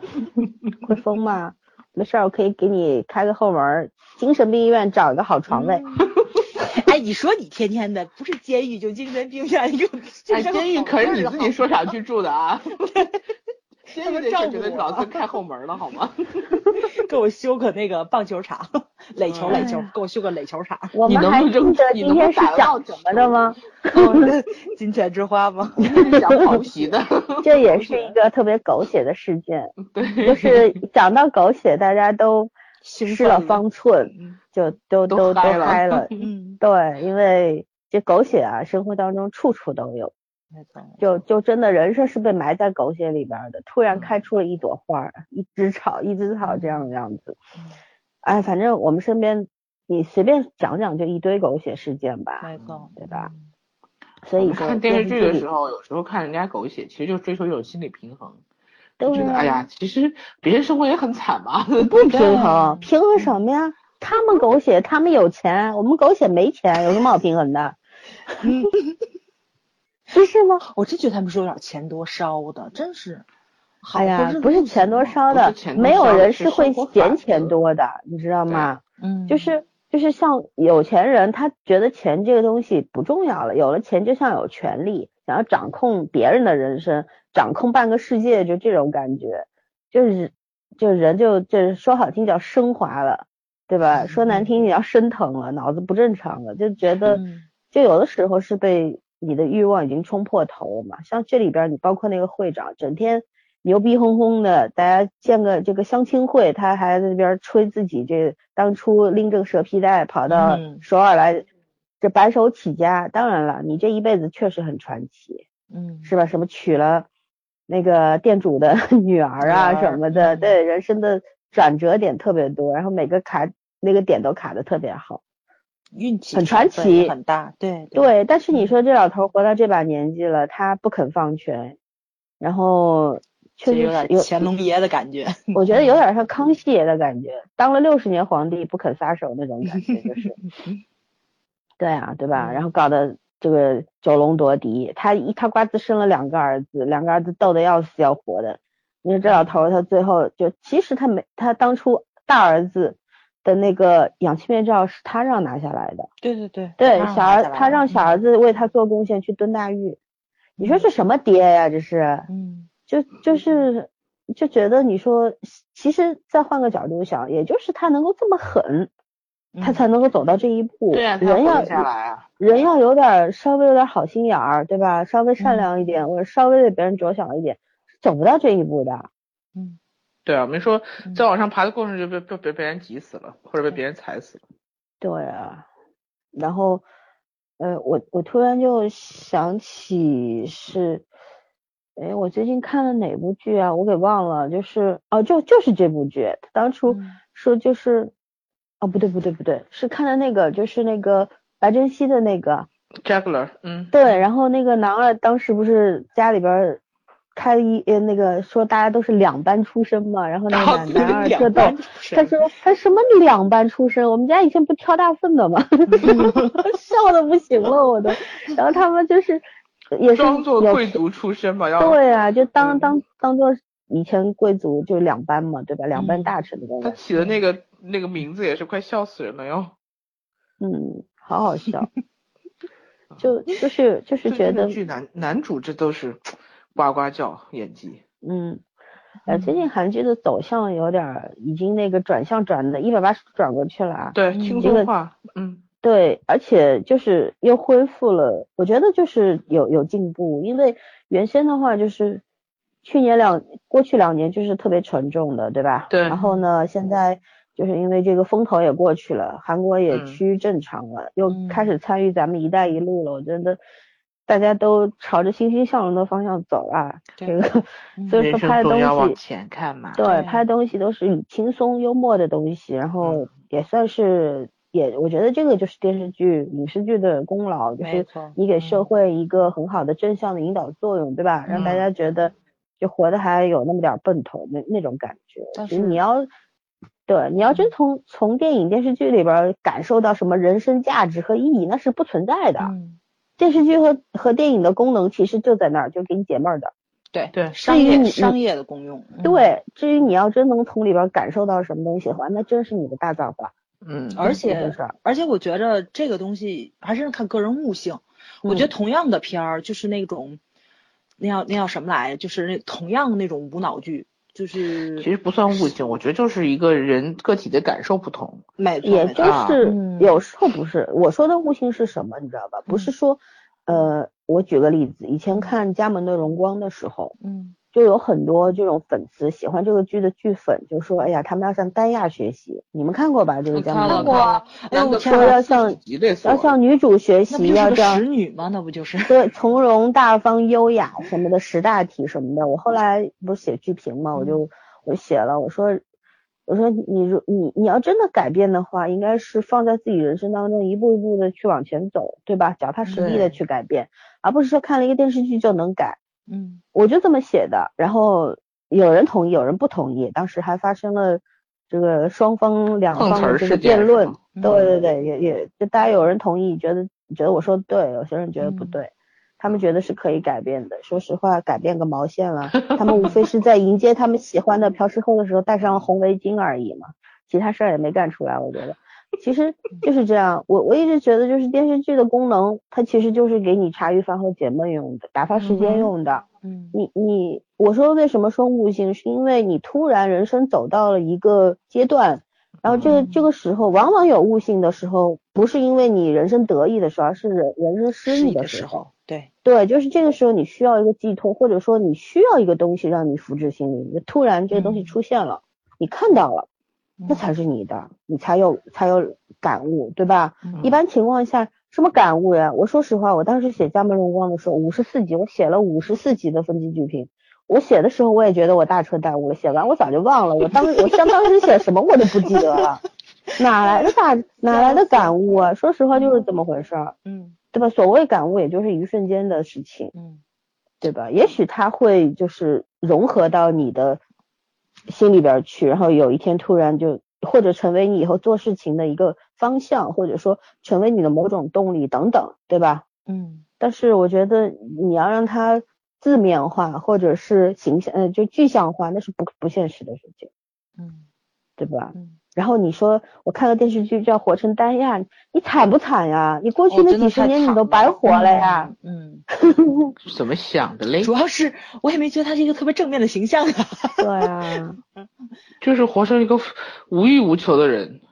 会疯吗？没事儿，我可以给你开个后门，精神病医院找一个好床位。哎，你说你天天的不是监狱就精神病院，就哎，监狱可是你自己说想去住的啊。监狱这觉得老子开后门了好吗？给我修个那个棒球场，垒球垒球，给我修个垒球场。我们还记得今天是讲什么的吗？金钱之花吗？讲跑题的。这也是一个特别狗血的事件。对。就是讲到狗血，大家都失了方寸，就都都都嗨了。嗯。对，因为这狗血啊，生活当中处处都有。就就真的人生是被埋在狗血里边的，突然开出了一朵花，一枝草，一枝草这样的样子。哎，反正我们身边，你随便讲讲就一堆狗血事件吧，没错，对吧？所以看电视剧的时候，有时候看人家狗血，其实就追求一种心理平衡。对，觉得哎呀，其实别人生活也很惨嘛，不平衡，平衡什么呀？他们狗血，他们有钱，我们狗血没钱，有什么好平衡的？不是吗？我真觉得他们是有点钱多烧的，真是。哎呀，不是钱多烧的，没有人是会嫌钱多的，你知道吗？嗯，就是就是像有钱人，他觉得钱这个东西不重要了，有了钱就像有权利，想要掌控别人的人生，掌控半个世界，就这种感觉，就是就人就就是说好听叫升华了，对吧？说难听你要升腾了，脑子不正常了，就觉得就有的时候是被你的欲望已经冲破头了嘛。像这里边你包括那个会长，整天。牛逼哄哄的，大家见个这个相亲会，他还在那边吹自己这当初拎着个蛇皮袋跑到首尔来，这白手起家。当然了，你这一辈子确实很传奇，嗯，是吧？什么娶了那个店主的 女儿啊什么的，对，人生的转折点特别多，然后每个卡那个点都卡的特别好，运气很传奇，很大，对对。但是你说这老头活到这把年纪了，他不肯放权，然后。确实有点乾隆爷的感觉，我觉得有点像康熙爷的感觉，当了六十年皇帝不肯撒手那种感觉，就是，对啊，对吧？然后搞得这个九龙夺嫡，他一他瓜子生了两个儿子，两个儿子斗得要死要活的。你说这老头他最后就其实他没他当初大儿子的那个氧气面罩是他让拿下来的，对对对，对小儿他让小儿子为他做贡献去蹲大狱，你说这什么爹呀这是？嗯。就就是就觉得你说，其实再换个角度想，也就是他能够这么狠，他才能够走到这一步。对啊，人要人要有点稍微有点好心眼儿，对吧？稍微善良一点，或者稍微为别人着想一点，是走不到这一步的。嗯，对啊，没说在往上爬的过程就被被被被人挤死了，或者被别人踩死了。对啊，然后呃，我我突然就想起是。哎，我最近看了哪部剧啊？我给忘了，就是哦，就就是这部剧。当初说就是，哦，不对不对不对，是看的那个，就是那个白珍惜的那个。Juggler，嗯。对，然后那个男二当时不是家里边开一呃那个说大家都是两班出身嘛，然后那个男男二特逗，他说他什么两班出身？我们家以前不挑大粪的吗？笑的不行了我都，然后他们就是。也是装作贵族出身嘛，要对啊，就当当当做以前贵族就两班嘛，对吧？两班大臣的他起的那个那个名字也是快笑死人了哟。嗯，好好笑。就就是就是觉得剧男男主这都是呱呱叫演技。嗯，呃，最近韩剧的走向有点已经那个转向转的一百八十度转过去了啊。对，轻松化。嗯。对，而且就是又恢复了，我觉得就是有有进步，因为原先的话就是去年两过去两年就是特别沉重的，对吧？对。然后呢，现在就是因为这个风头也过去了，韩国也趋于正常了，又开始参与咱们一带一路了，我觉得大家都朝着欣欣向荣的方向走啊。这个 所以说拍的东西往前看嘛。对，拍的东西都是轻松幽默的东西，然后也算是。也，我觉得这个就是电视剧、影视剧的功劳，就是你给社会一个很好的正向的引导作用，对吧？让大家觉得就活得还有那么点奔头，那那种感觉。但是你要，对，你要真从从电影电视剧里边感受到什么人生价值和意义，那是不存在的。电视剧和和电影的功能其实就在那儿，就给你解闷儿的。对对，商业商业的功用。对，至于你要真能从里边感受到什么东西的话，那真是你的大造化。嗯，而且而且我觉着这个东西还是看个人悟性。我觉得同样的片儿，就是那种那叫那叫什么来，就是那同样的那种无脑剧，就是其实不算悟性，我觉得就是一个人个体的感受不同。没错，也就是有时候不是我说的悟性是什么，你知道吧？不是说呃，我举个例子，以前看《家门的荣光》的时候，嗯。就有很多这种粉丝喜欢这个剧的剧粉，就说哎呀，他们要向丹亚学习，你们看过吧？这个节目看过，哎我说要向要向女主学习，要这样。使女吗？那不就是对从容大方、优雅什么的十大体什么的。我后来不是写剧评嘛，我就我写了，我说我说你如你你要真的改变的话，应该是放在自己人生当中一步一步的去往前走，对吧？脚踏实地的去改变，而不是说看了一个电视剧就能改。嗯，我就这么写的，然后有人同意，有人不同意，当时还发生了这个双方两方的这个辩论，对对对，也也就大家有人同意，觉得觉得我说对，有些人觉得不对，他们觉得是可以改变的。说实话，改变个毛线了，他们无非是在迎接他们喜欢的朴世后的时候戴上了红围巾而已嘛，其他事儿也没干出来，我觉得。其实就是这样，我我一直觉得就是电视剧的功能，它其实就是给你茶余饭后解闷用的，打发时间用的。嗯，你你我说为什么说悟性，是因为你突然人生走到了一个阶段，然后这个这个时候往往有悟性的时候，不是因为你人生得意的时候，而是人人生失意的时候。对对，就是这个时候你需要一个寄托，或者说你需要一个东西让你福至心灵，突然这个东西出现了，你看到了。那才是你的，你才有才有感悟，对吧？一般情况下，什么感悟呀？我说实话，我当时写《家门荣光》的时候，五十四集，我写了五十四集的分级剧评。我写的时候，我也觉得我大彻大悟了。写完我早就忘了，我当我像当时写什么我都不记得了，哪来的大哪来的感悟啊？说实话就是这么回事儿，嗯，对吧？所谓感悟，也就是一瞬间的事情，嗯，对吧？也许它会就是融合到你的。心里边去，然后有一天突然就或者成为你以后做事情的一个方向，或者说成为你的某种动力等等，对吧？嗯。但是我觉得你要让它字面化或者是形象，呃，就具象化，那是不不现实的事情。嗯。对吧？嗯。然后你说我看个电视剧叫《活成丹亚》，你惨不惨呀？你过去那几十年你都白活了呀。嗯。怎么想的嘞？主要是我也没觉得他是一个特别正面的形象啊。对啊。就是活成一个无欲无求的人。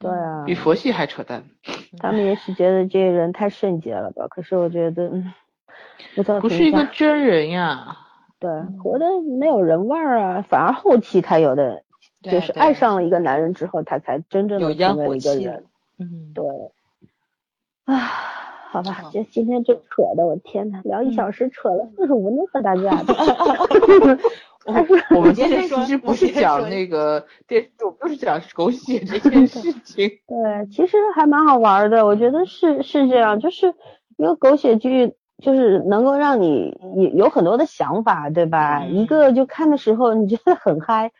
对啊。比佛系还扯淡。他们也许觉得这些人太圣洁了吧？可是我觉得，嗯，不是一个真人呀。对，活的没有人味儿啊，反而后期他有的。就是爱上了一个男人之后，他才真正的成为一个人。嗯，对。啊，好吧，这今天这扯的，我天呐，聊一小时，扯了四十五分钟和大家。我们今天其实不是讲那个电视剧，不是讲狗血 这件事情。对，其实还蛮好玩的，我觉得是是这样，就是一个狗血剧，就是能够让你有有很多的想法，对吧？一个就看的时候你觉得很嗨。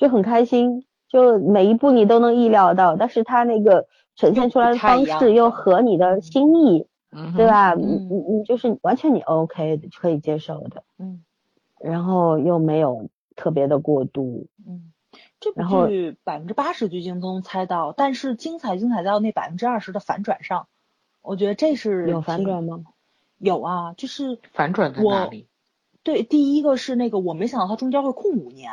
就很开心，就每一步你都能意料到，但是他那个呈现出来的方式又合你的心意，对吧？你你你就是完全你 OK 的，可以接受的，嗯，然后又没有特别的过度，嗯，这部剧百分之八十剧情都能猜到，但是精彩精彩到那百分之二十的反转上，我觉得这是有反转吗？有啊，就是反转在哪里？对，第一个是那个我没想到他中间会空五年。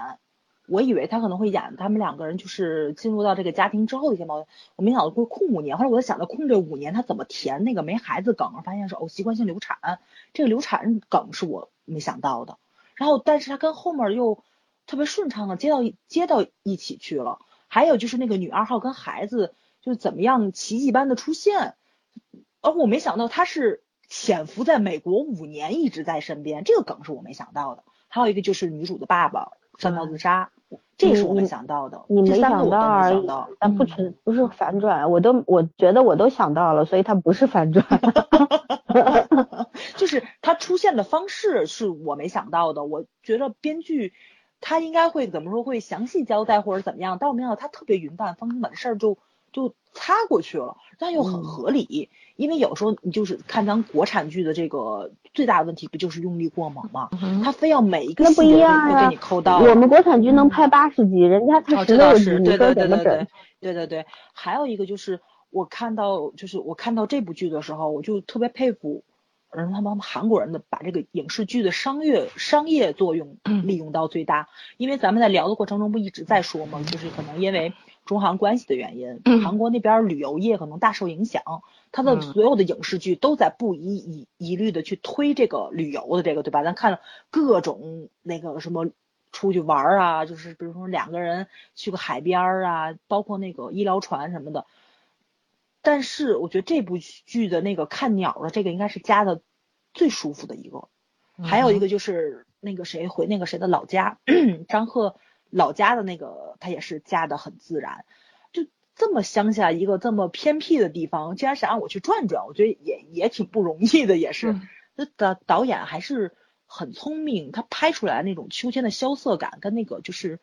我以为他可能会演他们两个人就是进入到这个家庭之后的一些矛盾，我没想到会空五年。后来我在想，到空这五年他怎么填那个没孩子梗？发现是哦，习惯性流产，这个流产梗是我没想到的。然后，但是他跟后面又特别顺畅的接到接到一起去了。还有就是那个女二号跟孩子就怎么样奇迹般的出现，而我没想到他是潜伏在美国五年一直在身边，这个梗是我没想到的。还有一个就是女主的爸爸上吊自杀。这是我没想到的，你没想到而已，但不存不是反转，我都我觉得我都想到了，所以它不是反转，就是它出现的方式是我没想到的，我觉得编剧他应该会怎么说会详细交代或者怎么样，但我没想到他特别云淡风轻把这事儿就。就擦过去了，但又很合理，因为有时候你就是看咱国产剧的这个最大的问题，不就是用力过猛吗？他非要每一个细节都给你抠到。我们国产剧能拍八十集，人家才十六集，你说怎么整？对对对，还有一个就是我看到，就是我看到这部剧的时候，我就特别佩服，嗯，他们韩国人的把这个影视剧的商业商业作用利用到最大。因为咱们在聊的过程中不一直在说吗？就是可能因为。中韩关系的原因，韩国那边旅游业可能大受影响，它的所有的影视剧都在不遗一一律的去推这个旅游的这个，对吧？咱看了各种那个什么出去玩啊，就是比如说两个人去个海边啊，包括那个医疗船什么的。但是我觉得这部剧的那个看鸟的这个应该是加的最舒服的一个，还有一个就是那个谁回那个谁的老家，张赫老家的那个他也是加的很自然，就这么乡下一个这么偏僻的地方，竟然想让我去转转，我觉得也也挺不容易的，也是，那导导演还是很聪明，他拍出来那种秋天的萧瑟感跟那个就是。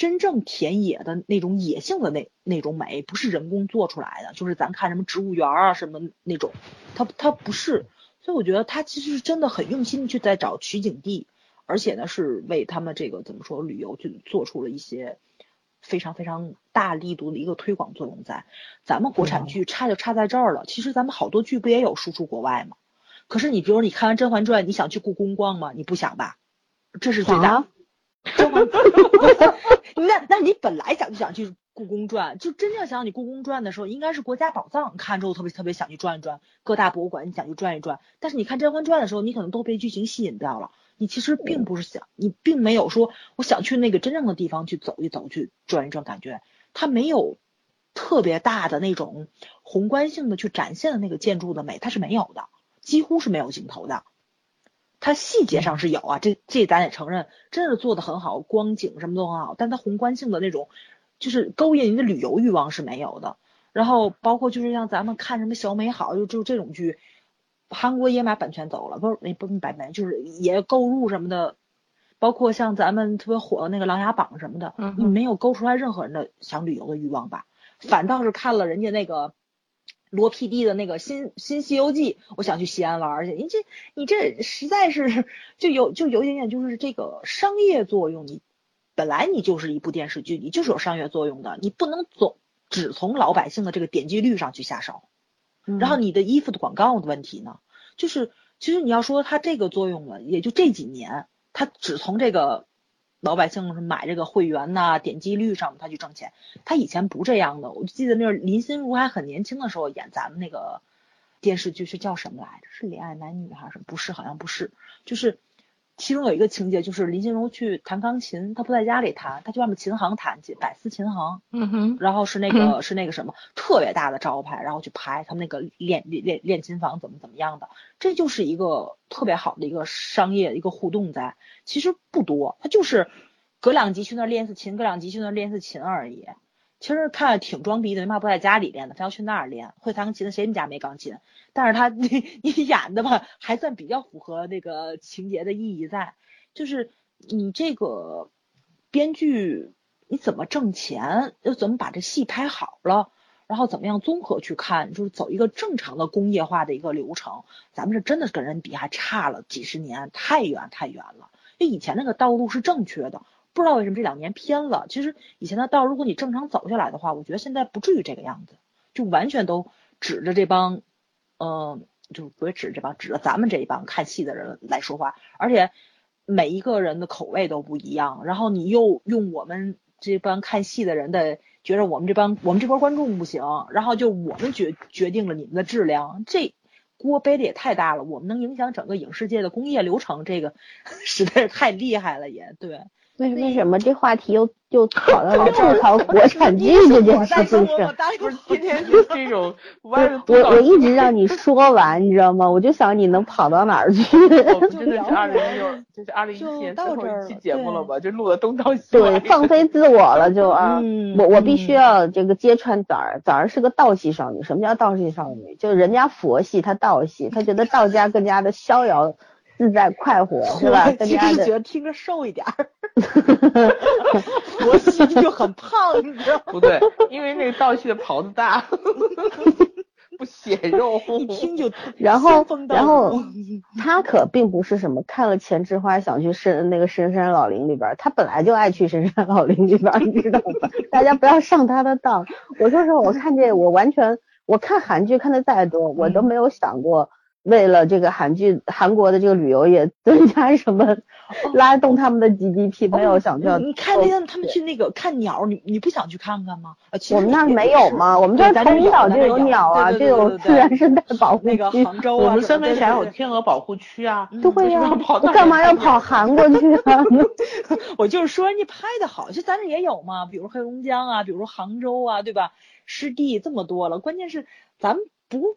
真正田野的那种野性的那那种美，不是人工做出来的，就是咱看什么植物园啊什么那种，它它不是，所以我觉得他其实是真的很用心去在找取景地，而且呢是为他们这个怎么说旅游就做出了一些非常非常大力度的一个推广作用在。咱们国产剧差就差在这儿了，其实咱们好多剧不也有输出国外吗？可是你比如你看完《甄嬛传》，你想去故宫逛吗？你不想吧？这是最大。甄嬛 那那你本来想就想去故宫转，就真正想你故宫转的时候，应该是国家宝藏，看之后特别特别想去转一转，各大博物馆你想去转一转。但是你看《甄嬛传》的时候，你可能都被剧情吸引掉了，你其实并不是想，你并没有说我想去那个真正的地方去走一走，去转一转，感觉它没有特别大的那种宏观性的去展现的那个建筑的美，它是没有的，几乎是没有镜头的。它细节上是有啊，这这咱也承认，真的做的很好，光景什么都很好，但它宏观性的那种，就是勾引你的旅游欲望是没有的。然后包括就是像咱们看什么小美好，就就这种剧，韩国也买版权走了，不是那不版权，就是也购入什么的。包括像咱们特别火的那个《琅琊榜》什么的，你没有勾出来任何人的想旅游的欲望吧？反倒是看了人家那个。罗 PD 的那个新新西游记，我想去西安玩去。你这你这实在是就有就有一点点就是这个商业作用。你本来你就是一部电视剧，你就是有商业作用的，你不能总只从老百姓的这个点击率上去下手。然后你的衣服的广告的问题呢，就是其实你要说它这个作用了，也就这几年，它只从这个。老百姓买这个会员呐，点击率上它去挣钱。它以前不这样的，我记得那林心如还很年轻的时候演咱们那个电视剧是叫什么来着？是《恋爱男女》还是什么不是？好像不是，就是。其中有一个情节，就是林心如去弹钢琴，她不在家里弹，她去外面琴行弹去，百思琴行。嗯哼。然后是那个是那个什么特别大的招牌，然后去拍他们那个练练练练琴房怎么怎么样的，这就是一个特别好的一个商业一个互动在，其实不多，他就是隔两集去那练次琴，隔两集去那练次琴而已。其实看着挺装逼的，为嘛不在家里练的，他要去那儿练？会弹钢琴的谁们家没钢琴？但是他 你你演的吧，还算比较符合那个情节的意义在，就是你这个编剧你怎么挣钱，又怎么把这戏拍好了，然后怎么样综合去看，就是走一个正常的工业化的一个流程，咱们是真的跟人比还差了几十年，太远太远了。就以前那个道路是正确的。不知道为什么这两年偏了。其实以前的道，如果你正常走下来的话，我觉得现在不至于这个样子，就完全都指着这帮，呃，就不会指着这帮，指着咱们这一帮看戏的人来说话。而且每一个人的口味都不一样，然后你又用我们这帮看戏的人的觉得我们这帮我们这波观众不行，然后就我们决决定了你们的质量，这锅背的也太大了。我们能影响整个影视界的工业流程，这个 实在是太厉害了，也对。为为什么这话题又又 跑到了吐槽国产剧这件事情上？不是今天是这种 歪的我我一直让你说完，你知道吗？我就想你能跑到哪儿去？我们真的是二零六，这是二零一七年最后一期节目了吧？就录的东到西。对，放飞自我了就啊！我我必须要这个揭穿枣儿，枣儿是个道系少女。什么叫道系少女？就是人家佛系，她道系，她觉得道家更加的逍遥。自在快活是吧？其实觉得听着瘦一点儿，佛系就很胖，你知道吗？不对，因为那个道系的袍子大，不显肉。一听就 然后然后他可并不是什么看了钱之花想去深那个深山老林里边，他本来就爱去深山老林里边，你知道吗？大家不要上他的当。我说实话，我看这我完全我看韩剧看的再多，我都没有想过。为了这个韩剧韩国的这个旅游业增加什么拉动他们的 GDP，没有想到。你看那天他们去那个看鸟，你你不想去看看吗？我们那儿没有吗？我们这儿从小就有鸟啊，就有自然生态保护区。那个杭州啊，我们三门峡有天鹅保护区啊。对呀，我干嘛要跑韩国去啊？我就是说人家拍的好，就咱这也有嘛，比如黑龙江啊，比如杭州啊，对吧？湿地这么多了，关键是咱们不。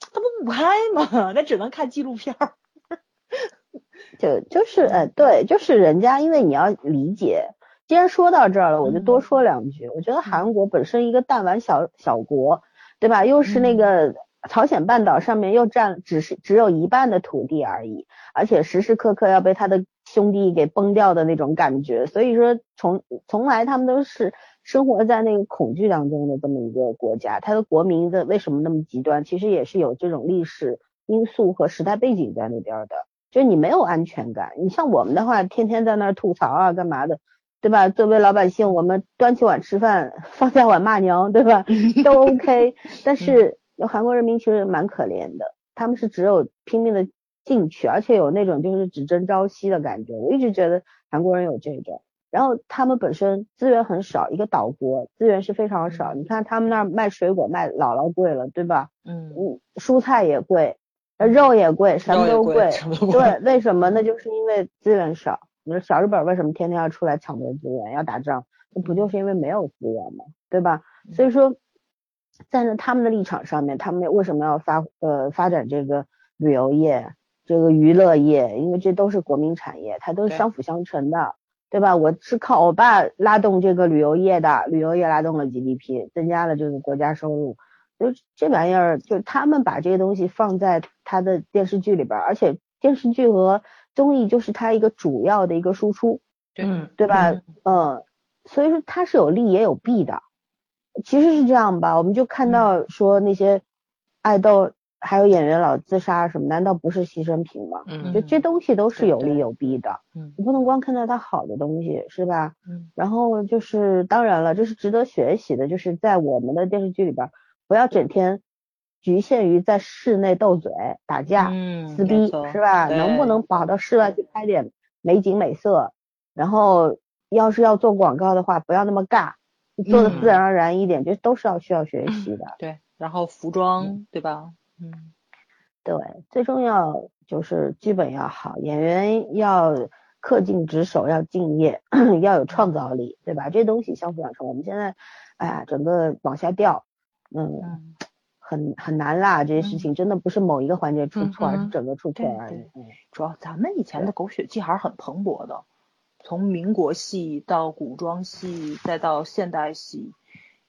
他不不拍吗？那只能看纪录片儿。就就是呃，对，就是人家，因为你要理解，既然说到这儿了，我就多说两句。我觉得韩国本身一个弹丸小小国，对吧？又是那个朝鲜半岛上面又占只是只有一半的土地而已，而且时时刻刻要被他的兄弟给崩掉的那种感觉。所以说，从从来他们都是。生活在那个恐惧当中的这么一个国家，它的国民的为什么那么极端？其实也是有这种历史因素和时代背景在那边的。就是你没有安全感，你像我们的话，天天在那儿吐槽啊，干嘛的，对吧？作为老百姓，我们端起碗吃饭，放下碗骂娘，对吧？都 OK。但是韩国人民其实蛮可怜的，他们是只有拼命的进取，而且有那种就是只争朝夕的感觉。我一直觉得韩国人有这种。然后他们本身资源很少，一个岛国资源是非常少。你看他们那儿卖水果卖老老贵了，对吧？嗯嗯，蔬菜也贵，肉也贵，什么都贵。对，为什么？那就是因为资源少。你说小日本为什么天天要出来抢夺资源，要打仗？那不就是因为没有资源吗？对吧？所以说，站在他们的立场上面，他们为什么要发呃发展这个旅游业、这个娱乐业？因为这都是国民产业，它都是相辅相成的。对吧？我是靠我爸拉动这个旅游业的，旅游业拉动了 GDP，增加了这个国家收入。就这玩意儿，就他们把这些东西放在他的电视剧里边，而且电视剧和综艺就是他一个主要的一个输出，对对吧？嗯，所以说它是有利也有弊的。其实是这样吧，我们就看到说那些爱豆。还有演员老自杀什么？难道不是牺牲品吗？嗯，就这东西都是有利有弊的。嗯，你不能光看到它好的东西，是吧？嗯。然后就是，当然了，这是值得学习的，就是在我们的电视剧里边，不要整天局限于在室内斗嘴、打架、撕逼，是吧？能不能跑到室外去拍点美景美色？然后，要是要做广告的话，不要那么尬，做的自然而然一点，这都是要需要学习的。对，然后服装，对吧？嗯，对，最重要就是剧本要好，演员要恪尽职守，要敬业，要有创造力，对吧？这东西相辅相成。我们现在，哎呀，整个往下掉，嗯，很很难啦。这些事情真的不是某一个环节出错，而是整个出错而已。主要咱们以前的狗血剧还是很蓬勃的，从民国戏到古装戏，再到现代戏，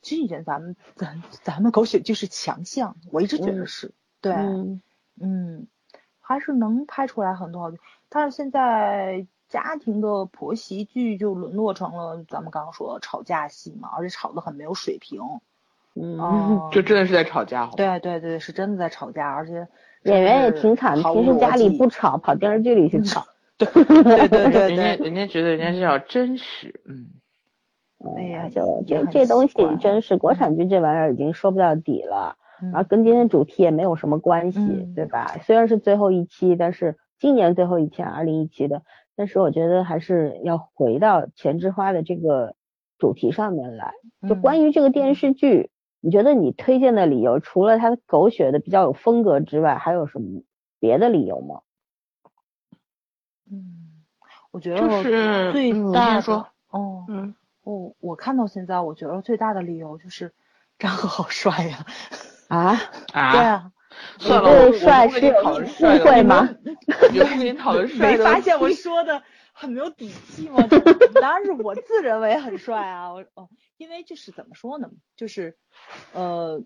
其实以前咱们咱咱们狗血剧是强项，我一直觉得是。对，嗯，还是能拍出来很多好剧，但是现在家庭的婆媳剧就沦落成了咱们刚刚说的吵架戏嘛，而且吵得很没有水平，嗯，就真的是在吵架，对对对，是真的在吵架，而且演员也挺惨，平时家里不吵，跑电视剧里去吵，对对对对，人家人家觉得人家是要真实，嗯，哎呀，就这这东西真是国产剧这玩意儿已经说不到底了。然后跟今天主题也没有什么关系，对吧？虽然是最后一期，但是今年最后一期，二零一七的，但是我觉得还是要回到钱之花的这个主题上面来。就关于这个电视剧，你觉得你推荐的理由，除了它狗血的比较有风格之外，还有什么别的理由吗？嗯，我觉得是最大的哦，嗯，我我看到现在，我觉得最大的理由就是张赫好帅呀。啊啊！对啊，算了，我帅是有误会吗？你讨论 帅没发现我说的很没有底气吗？当然是我自认为很帅啊！我哦，因为就是怎么说呢？就是呃，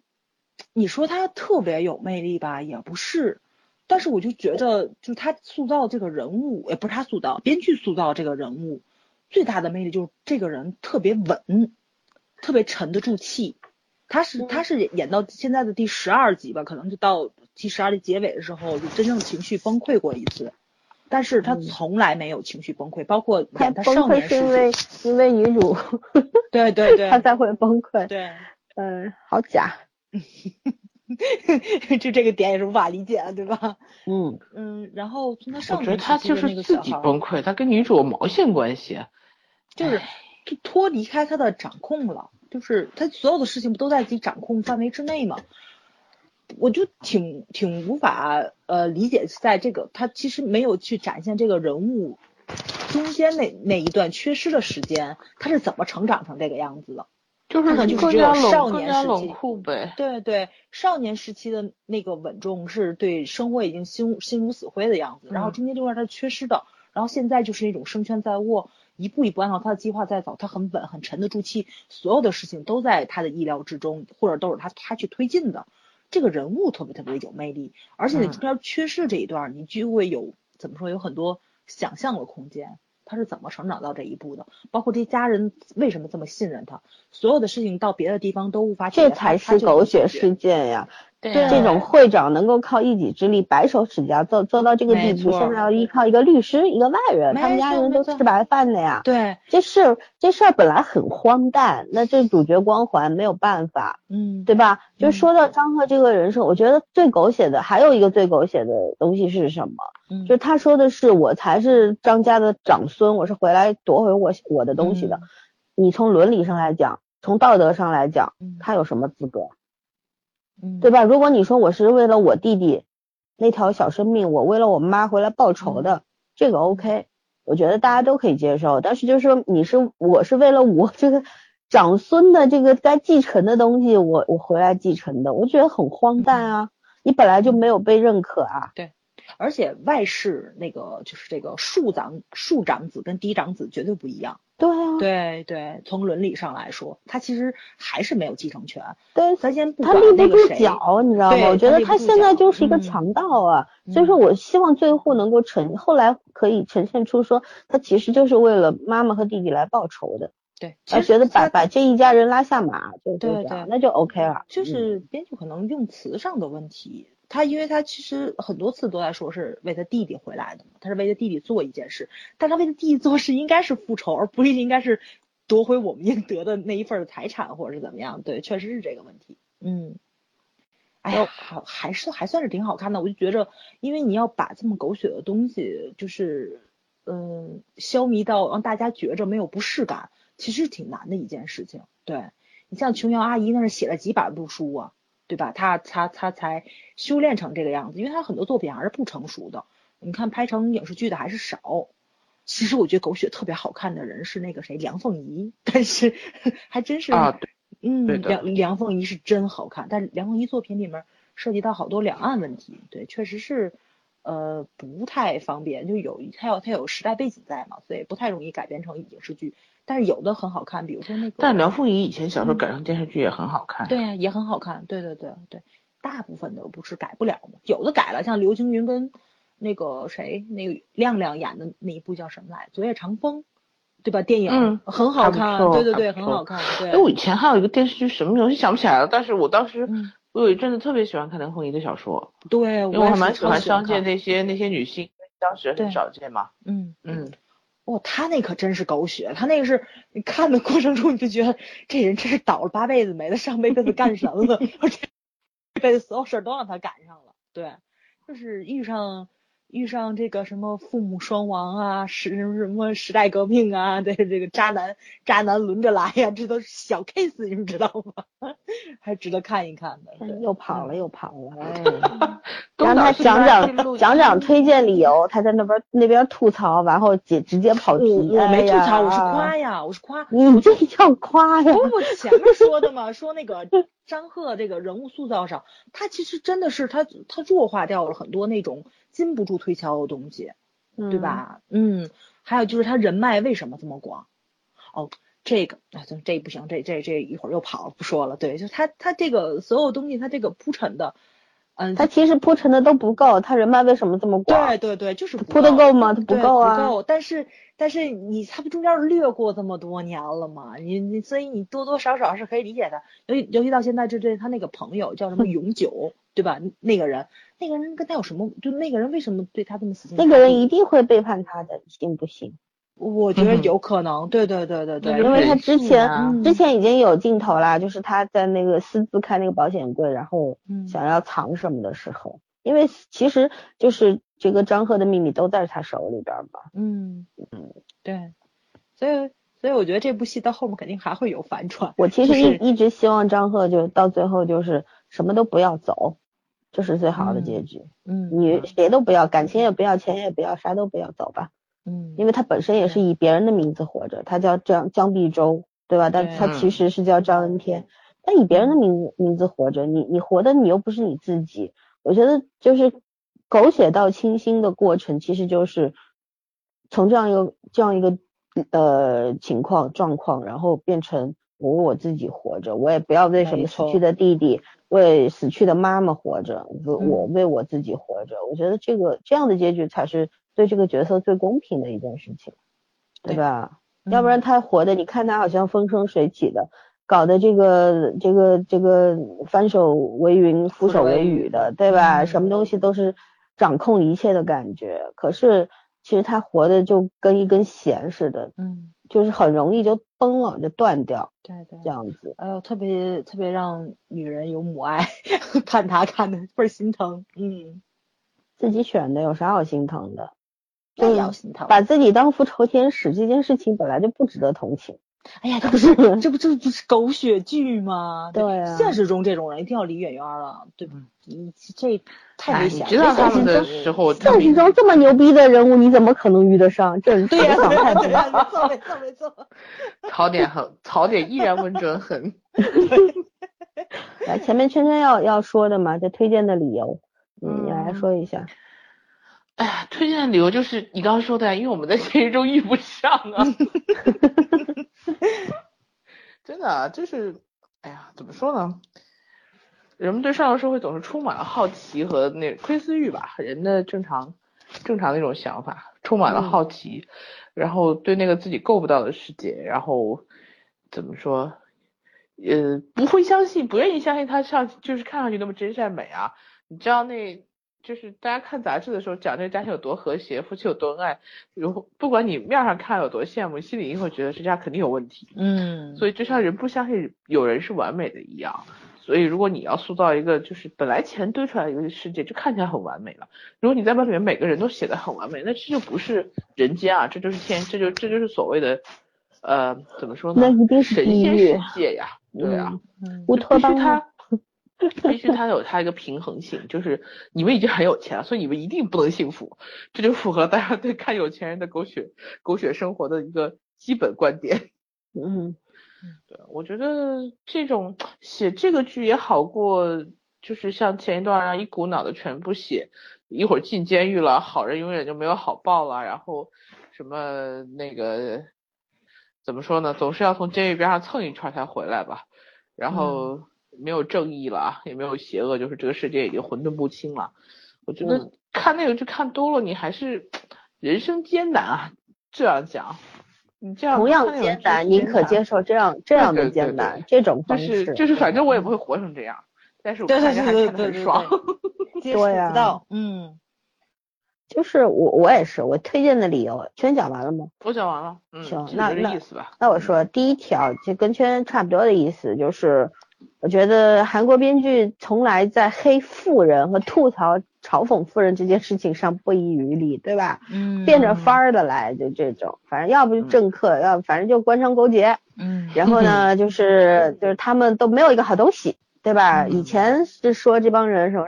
你说他特别有魅力吧，也不是。但是我就觉得，就是他塑造这个人物，也不是他塑造，编剧塑造这个人物最大的魅力就是这个人特别稳，特别沉得住气。他是他是演到现在的第十二集吧，可能就到第十二集结尾的时候，就真正情绪崩溃过一次，但是他从来没有情绪崩溃，包括演他少年时，因为。因为女主，对对对，他才会崩溃，对，嗯，好假，就这个点也是无法理解，对吧？嗯。嗯，然后从他上我觉得他就是自己崩溃，他跟女主有毛线关系？就是就脱离开他的掌控了，就是他所有的事情不都在自己掌控范围之内吗？我就挺挺无法呃理解，在这个他其实没有去展现这个人物中间那那一段缺失的时间，他是怎么成长成这个样子的？就是可能就是只有少年时期，酷呗。对对，少年时期的那个稳重是对生活已经心心如死灰的样子，然后中间这段他缺失的，然后现在就是一种胜券在握，一步一步按照他的计划在走，他很稳很沉得住气，所有的事情都在他的意料之中，或者都是他他去推进的。这个人物特别特别有魅力，而且你中间缺失这一段，你就会有怎么说，有很多想象的空间。他是怎么成长到这一步的？包括这家人为什么这么信任他？所有的事情到别的地方都无法这才是狗血事件呀！对，这种会长能够靠一己之力白手起家做做到这个地步，现在要依靠一个律师，一个外人，他们家人都吃白饭的呀。对，这事这事儿本来很荒诞，那这主角光环没有办法，嗯，对吧？就说到张赫这个人设，我觉得最狗血的还有一个最狗血的东西是什么？嗯，就他说的是我才是张家的长孙，我是回来夺回我我的东西的。你从伦理上来讲，从道德上来讲，他有什么资格？对吧？如果你说我是为了我弟弟那条小生命，我为了我妈回来报仇的，这个 OK，我觉得大家都可以接受。但是就是说你是我是为了我这个长孙的这个该继承的东西，我我回来继承的，我觉得很荒诞啊！你本来就没有被认可啊。对。而且外室那个就是这个庶长庶长子跟嫡长子绝对不一样。对啊，对对，从伦理上来说，他其实还是没有继承权。对，咱先不他立不住脚，你知道吗？我觉得他现在就是一个强盗啊。所以说我希望最后能够呈，后来可以呈现出说，他其实就是为了妈妈和弟弟来报仇的。对，他觉得把把这一家人拉下马，就对对，那就 OK 了。就是编剧可能用词上的问题。他因为他其实很多次都在说是为他弟弟回来的嘛，他是为他弟弟做一件事，但他为他弟弟做事应该是复仇，而不是应该是夺回我们应得的那一份财产或者是怎么样？对，确实是这个问题。嗯，哎呀，好还是还算是挺好看的，我就觉着，因为你要把这么狗血的东西，就是嗯消弭到让大家觉着没有不适感，其实挺难的一件事情。对你像琼瑶阿姨那是写了几百部书啊。对吧？他他他才修炼成这个样子，因为他很多作品还是不成熟的。你看拍成影视剧的还是少。其实我觉得狗血特别好看的人是那个谁梁凤仪，但是还真是啊，对，嗯，梁梁凤仪是真好看，但是梁凤仪作品里面涉及到好多两岸问题，对，确实是呃不太方便，就有他有他有时代背景在嘛，所以不太容易改编成影视剧。但是有的很好看，比如说那个。但梁凤仪以前小时候改成电视剧也很好看。对呀，也很好看。对对对对，大部分的不是改不了吗？有的改了，像刘青云跟那个谁，那个亮亮演的那一部叫什么来？昨夜长风，对吧？电影很好看。对对对，很好看。对。哎，我以前还有一个电视剧，什么名字想不起来了。但是我当时我有一阵子特别喜欢看梁凤仪的小说。对，因为我还蛮喜欢商界那些那些女性，当时很少见嘛。嗯嗯。哇，他那可真是狗血，他那个是你看的过程中你就觉得这人真是倒了八辈子霉了，上辈子干什么了？这辈子所有事儿都让他赶上了，对，就是遇上。遇上这个什么父母双亡啊，时什么时代革命啊，这这个渣男渣男轮着来呀，这都是小 case，你们知道吗？还值得看一看的。又跑了又跑了，让 他讲讲讲讲推荐理由，他在那边那边吐槽，然后姐直接跑题。我没吐槽，我是夸呀，我是夸。你这叫夸呀？不不，前面说的嘛，说那个张赫这个人物塑造上，他其实真的是他他弱化掉了很多那种。禁不住推敲的东西，对吧？嗯，还有就是他人脉为什么这么广？哦，这个啊，这这不行，这这这一会儿又跑了，不说了。对，就他他这个所有东西，他这个铺陈的，嗯，他其实铺陈的都不够，他人脉为什么这么广？对对对，就是铺的够吗？他不够啊，不够。但是但是你他不中间略过这么多年了吗？你你所以你多多少少是可以理解的。尤其尤其到现在，这这他那个朋友叫什么永久，对吧？那个人。那个人跟他有什么？就那个人为什么对他这么死心？那个人一定会背叛他的，信不信？我觉得有可能，对对对对对，因为他之前之前已经有镜头啦，就是他在那个私自开那个保险柜，然后想要藏什么的时候，因为其实就是这个张赫的秘密都在他手里边嘛。嗯嗯，对，所以所以我觉得这部戏到后面肯定还会有反转。我其实一一直希望张赫就到最后就是什么都不要走，这是最好的结局。嗯，你谁都不要，感情也不要，钱也不要，啥都不要，走吧。嗯，因为他本身也是以别人的名字活着，他叫张江碧舟，对吧？但他其实是叫张恩天，但以别人的名字名字活着，你你活的你又不是你自己，我觉得就是狗血到清新的过程，其实就是从这样一个这样一个呃情况状况，然后变成我为我自己活着，我也不要为什么死去的弟弟，为死去的妈妈活着，我我为我自己活着，我觉得这个这样的结局才是。对这个角色最公平的一件事情，对吧？要不然他活的，你看他好像风生水起的，搞得这个这个这个翻手为云覆手为雨的，对吧？什么东西都是掌控一切的感觉。可是其实他活的就跟一根弦似的，嗯，就是很容易就崩了，就断掉。对对，这样子。哎呦，特别特别让女人有母爱，看他看的倍儿心疼。嗯，自己选的有啥好心疼的？就要心疼，把自己当复仇天使这件事情本来就不值得同情。哎呀，这不是 这不这不是狗血剧吗？对啊，现实中这种人一定要离远远了，对吧？你这太危险了。知道他们的时候，现实中这么牛逼的人物，你怎么可能遇得上？这对呀，没错没错没错。槽点很，槽点依然稳准狠。来，前面圈圈要要说的嘛，这推荐的理由，嗯，你来说一下。哎呀，推荐的理由就是你刚刚说的，因为我们在现实中遇不上啊。真的，就是，哎呀，怎么说呢？人们对上流社会总是充满了好奇和那窥私欲吧，人的正常正常的一种想法，充满了好奇，然后对那个自己够不到的世界，然后怎么说？呃，不会相信，不愿意相信他上就是看上去那么真善美啊。你知道那？就是大家看杂志的时候讲这个家庭有多和谐，夫妻有多恩爱，如不管你面上看有多羡慕，心里一定会觉得这家肯定有问题。嗯，所以就像人不相信有人是完美的一样，所以如果你要塑造一个就是本来钱堆出来一个世界就看起来很完美了，如果你在把里面每个人都写的很完美，那这就不是人间啊，这就是天，这就这就是所谓的呃怎么说呢？那一定是神仙世界呀，对啊，乌托邦他。必须它有它一个平衡性，就是你们已经很有钱了，所以你们一定不能幸福，这就符合大家对看有钱人的狗血狗血生活的一个基本观点。嗯，对，我觉得这种写这个剧也好过，就是像前一段让一股脑的全部写，一会儿进监狱了，好人永远就没有好报了，然后什么那个怎么说呢，总是要从监狱边上蹭一圈才回来吧，然后。没有正义了，也没有邪恶，就是这个世界已经混沌不清了。我觉得看那个就看多了，你还是人生艰难啊。这样讲，你这样同样艰难，你可接受这样这样的艰难这种方式？就是就是，反正我也不会活成这样，但是我看着还看得很爽。对呀，嗯，就是我我也是，我推荐的理由全讲完了吗？我讲完了。行，那那吧。那我说第一条就跟圈差不多的意思，就是。我觉得韩国编剧从来在黑富人和吐槽、嘲讽富人这件事情上不遗余力，对吧？嗯，变着法儿的来，就这种，反正要不就政客，要反正就官商勾结。嗯，然后呢，就是就是他们都没有一个好东西，对吧？以前是说这帮人什么，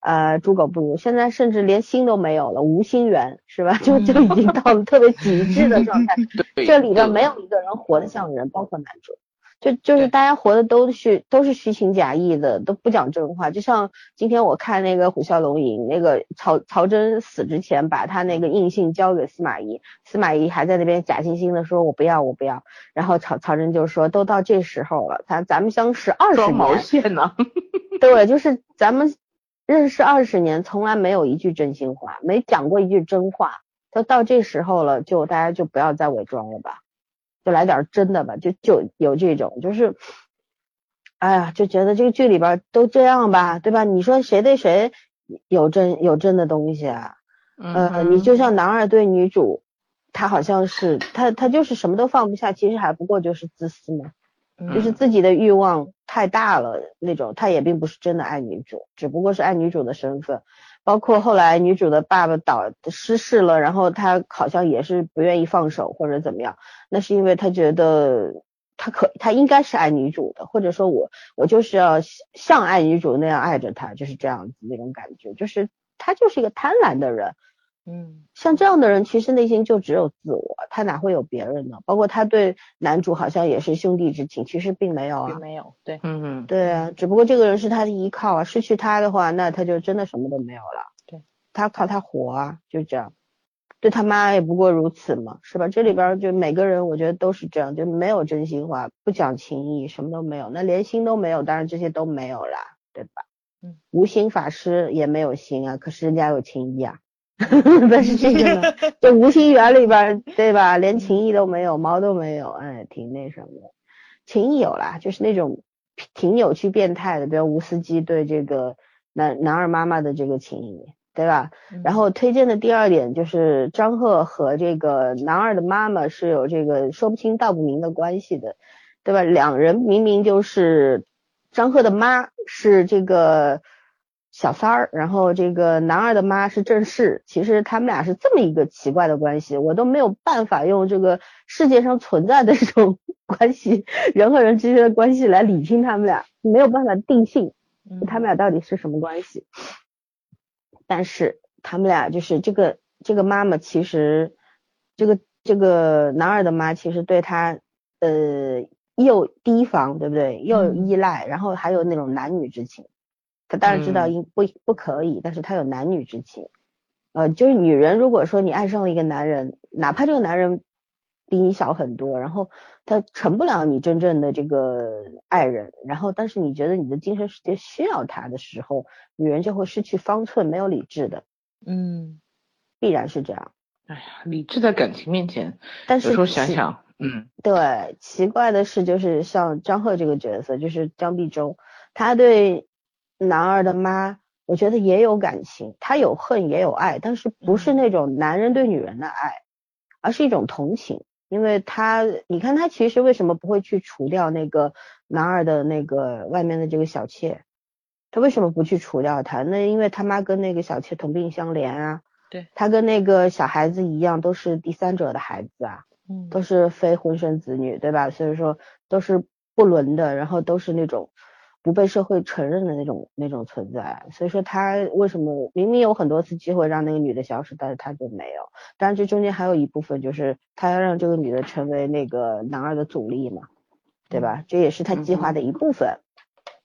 呃，猪狗不如，现在甚至连心都没有了，无心猿，是吧？就就已经到了特别极致的状态。这里边没有一个人活得像人，包括男主。就就是大家活的都是都是虚情假意的，都不讲真话。就像今天我看那个《虎啸龙吟》，那个曹曹真死之前把他那个印信交给司马懿，司马懿还在那边假惺惺的说“我不要，我不要”。然后曹曹真就说：“都到这时候了，咱咱们相识二十年，毛线呢？对，就是咱们认识二十年，从来没有一句真心话，没讲过一句真话。都到这时候了，就大家就不要再伪装了吧。”就来点真的吧，就就有这种，就是，哎呀，就觉得这个剧里边都这样吧，对吧？你说谁对谁有真有真的东西啊？呃，你就像男二对女主，他好像是他他就是什么都放不下，其实还不过就是自私嘛，就是自己的欲望太大了那种。他也并不是真的爱女主，只不过是爱女主的身份。包括后来女主的爸爸倒失事了，然后他好像也是不愿意放手或者怎么样，那是因为他觉得他可他应该是爱女主的，或者说我我就是要像爱女主那样爱着她，就是这样子那种感觉，就是他就是一个贪婪的人。嗯，像这样的人，其实内心就只有自我，他哪会有别人呢？包括他对男主好像也是兄弟之情，其实并没有啊，并没有，对，嗯嗯，对啊，只不过这个人是他的依靠啊，失去他的话，那他就真的什么都没有了。对，他靠他活啊，就这样，对他妈也不过如此嘛，是吧？这里边就每个人，我觉得都是这样，就没有真心话，不讲情义，什么都没有，那连心都没有，当然这些都没有啦，对吧？嗯，无心法师也没有心啊，可是人家有情义啊。但是这个呢，就无心园里边，对吧？连情谊都没有，毛都没有，哎，挺那什么的。情谊有啦，就是那种挺扭曲变态的，比如吴思基对这个男男二妈妈的这个情谊，对吧？然后推荐的第二点就是张赫和这个男二的妈妈是有这个说不清道不明的关系的，对吧？两人明明就是张赫的妈是这个。小三儿，然后这个男二的妈是正室，其实他们俩是这么一个奇怪的关系，我都没有办法用这个世界上存在的这种 关系，人和人之间的关系来理清他们俩，没有办法定性他们俩到底是什么关系。但是他们俩就是这个这个妈妈，其实这个这个男二的妈其实对他呃又提防，对不对？又依赖，然后还有那种男女之情。他当然知道应不不可以，但是他有男女之情，呃，就是女人如果说你爱上了一个男人，哪怕这个男人比你小很多，然后他成不了你真正的这个爱人，然后但是你觉得你的精神世界需要他的时候，女人就会失去方寸，没有理智的，嗯，必然是这样。哎呀，理智在感情面前，但是有时候想想，嗯，对，奇怪的是就是像张赫这个角色，就是张碧舟，他对。男二的妈，我觉得也有感情，他有恨也有爱，但是不是那种男人对女人的爱，而是一种同情。因为他，你看他其实为什么不会去除掉那个男二的那个外面的这个小妾？他为什么不去除掉他？那因为他妈跟那个小妾同病相怜啊，对，他跟那个小孩子一样，都是第三者的孩子啊，嗯，都是非婚生子女，对吧？所以说都是不伦的，然后都是那种。不被社会承认的那种那种存在，所以说他为什么明明有很多次机会让那个女的消失，但是他就没有。当然这中间还有一部分就是他要让这个女的成为那个男二的阻力嘛，对吧？这也是他计划的一部分。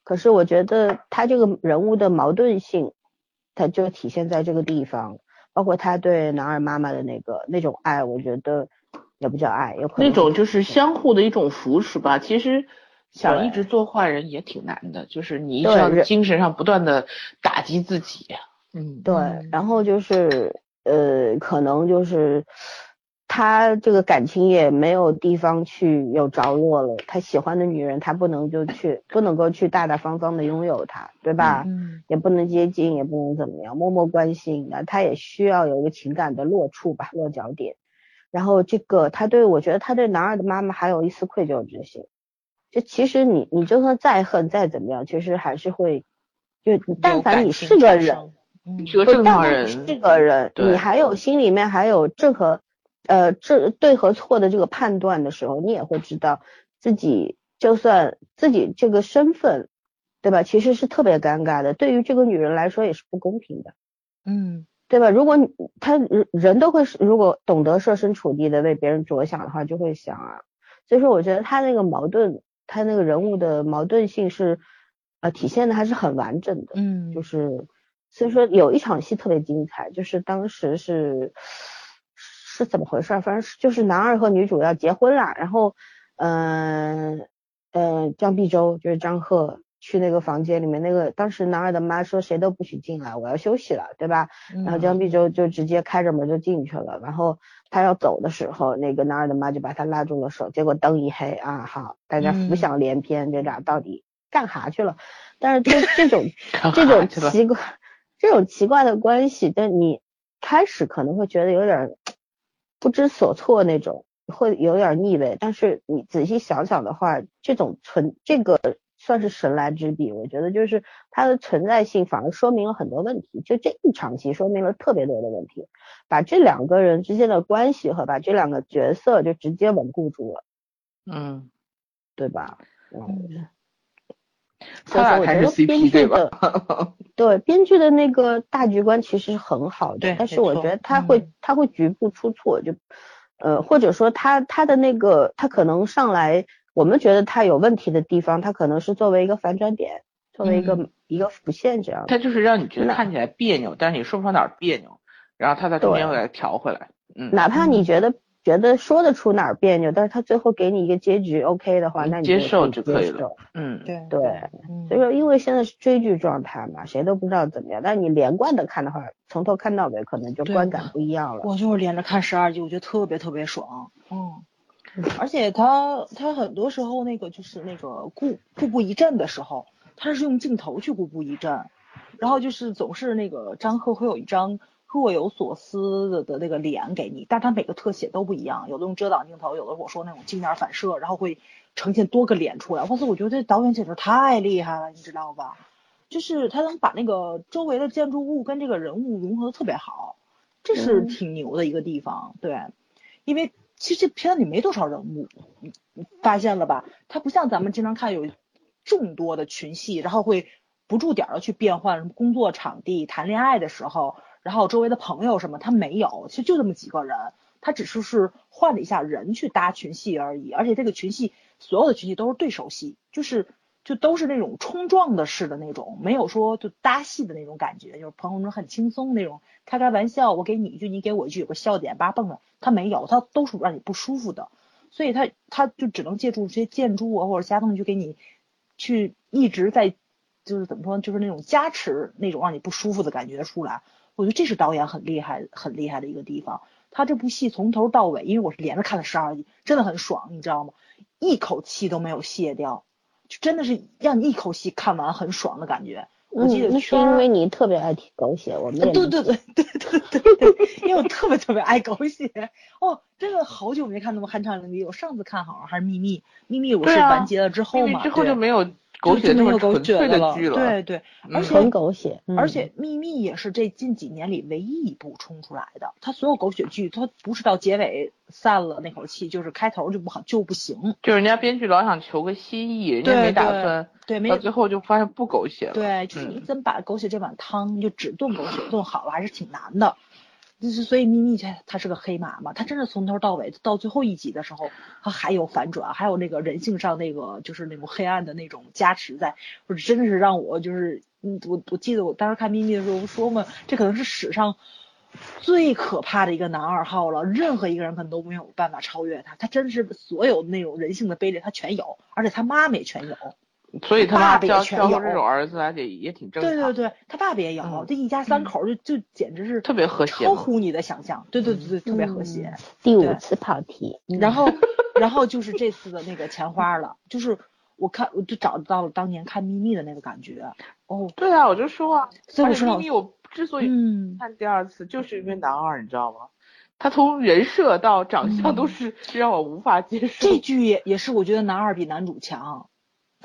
可是我觉得他这个人物的矛盾性，他就体现在这个地方，包括他对男二妈妈的那个那种爱，我觉得也不叫爱，有可能那种就是相互的一种扶持吧。其实。想一直做坏人也挺难的，就是你一直要精神上不断的打击自己。嗯，对。然后就是呃，可能就是他这个感情也没有地方去有着落了。他喜欢的女人，他不能就去，不能够去大大方方的拥有她，对吧？嗯。也不能接近，也不能怎么样，默默关心。那他也需要有一个情感的落处吧，落脚点。然后这个他对我觉得他对男二的妈妈还有一丝愧疚之心。就其实你你就算再恨再怎么样，其实还是会，就但凡你是个人，是个正常人，是个人，你还有心里面还有正和呃这对和错的这个判断的时候，你也会知道自己就算自己这个身份，对吧？其实是特别尴尬的，对于这个女人来说也是不公平的，嗯，对吧？如果他人人都会如果懂得设身处地的为别人着想的话，就会想啊，所以说我觉得他那个矛盾。他那个人物的矛盾性是，呃，体现的还是很完整的，嗯，就是所以说有一场戏特别精彩，就是当时是是怎么回事？反正是就是男二和女主要结婚了，然后，嗯嗯，张碧舟就是张赫去那个房间里面，那个当时男二的妈说谁都不许进来，我要休息了，对吧？然后江碧舟就直接开着门就进去了，然后。他要走的时候，那个男二的妈就把他拉住了手，结果灯一黑啊，好，大家浮想联翩，这俩到底干哈去了？但是这这种 这种奇怪这种奇怪的关系，但你开始可能会觉得有点不知所措那种，会有点腻味。但是你仔细想想的话，这种存这个算是神来之笔，我觉得就是它的存在性反而说明了很多问题。就这一场戏说明了特别多的问题，把这两个人之间的关系和把这两个角色就直接稳固住了。嗯，对吧？嗯。他俩还是 CP 对吧？对，编剧的那个大局观其实是很好的，但是我觉得他会他会局部出错，就呃或者说他他的那个他可能上来我们觉得它有问题的地方，它可能是作为一个反转点，作为一个一个浮现这样。它就是让你觉得看起来别扭，但是你说不上哪儿别扭，然后它在中间给调回来。嗯，哪怕你觉得。觉得说得出哪儿别扭，但是它最后给你一个结局 OK 的话，那你接受就可以了。嗯，对对，所以说因为现在是追剧状态嘛，谁都不知道怎么样。但你连贯的看的话，从头看到尾，可能就观感不一样了。我就是连着看十二集，我觉得特别特别爽。嗯，而且他他很多时候那个就是那个故故布疑阵的时候，他是用镜头去故布疑阵，然后就是总是那个张赫会有一张。若有所思的的那个脸给你，但他每个特写都不一样，有的用遮挡镜头，有的我说那种镜面反射，然后会呈现多个脸出来。哇塞，我觉得这导演简直太厉害了，你知道吧？就是他能把那个周围的建筑物跟这个人物融合的特别好，这是挺牛的一个地方。对，因为其实这片子里没多少人物，发现了吧？它不像咱们经常看有众多的群戏，然后会不住点的去变换工作场地、谈恋爱的时候。然后周围的朋友什么，他没有，其实就这么几个人，他只是是换了一下人去搭群戏而已。而且这个群戏，所有的群戏都是对手戏，就是就都是那种冲撞的式的那种，没有说就搭戏的那种感觉，就是朋友们很轻松那种，开开玩笑，我给你一句，你给我一句，有个笑点，叭蹦的，他没有，他都是让你不舒服的，所以他他就只能借助这些建筑啊或者其他东西去给你去一直在就是怎么说，就是那种加持那种让你不舒服的感觉出来。我觉得这是导演很厉害、很厉害的一个地方。他这部戏从头到尾，因为我是连着看了十二集，真的很爽，你知道吗？一口气都没有泄掉，就真的是让你一口气看完很爽的感觉。我记得那是因为你特别爱听狗血，我们对对对对对对对，因为我特别特别爱狗血。哦，真的好久没看那么酣畅淋漓。我上次看好像还是秘密，秘密我是完结了之后嘛，之后就没有。狗血这么纯粹的剧了，对对，而且很狗血，而且秘密也是这近几年里唯一一部冲出来的。它所有狗血剧，它不是到结尾散了那口气，就是开头就不好就不行。就人家编剧老想求个新意，人家没打算，对，没到最后就发现不狗血了。对，就是你怎么把狗血这碗汤就只炖狗血炖好了，还是挺难的。就是所以秘密它它是个黑马嘛，她真的从头到尾到最后一集的时候，她还有反转，还有那个人性上那个就是那种黑暗的那种加持在，或者真的是让我就是嗯我我记得我当时看秘密的时候我说嘛，这可能是史上最可怕的一个男二号了，任何一个人可能都没有办法超越他，他真是所有那种人性的卑劣他全有，而且他妈妈也全有。所以他妈教教这种儿子，也也挺正常。对对对，他爸爸也有，这一家三口就就简直是特别和谐，超乎你的想象。对对对对，特别和谐。第五次跑题，然后 然后就是这次的那个钱花了，就是我看我就找到了当年看秘密的那个感觉。哦，对啊，我就说啊，所以我说秘密我之所以看第二次，就是因为男二，你知道吗？他从人设到长相都是让我无法接受。这剧也也是我觉得男二比男主强。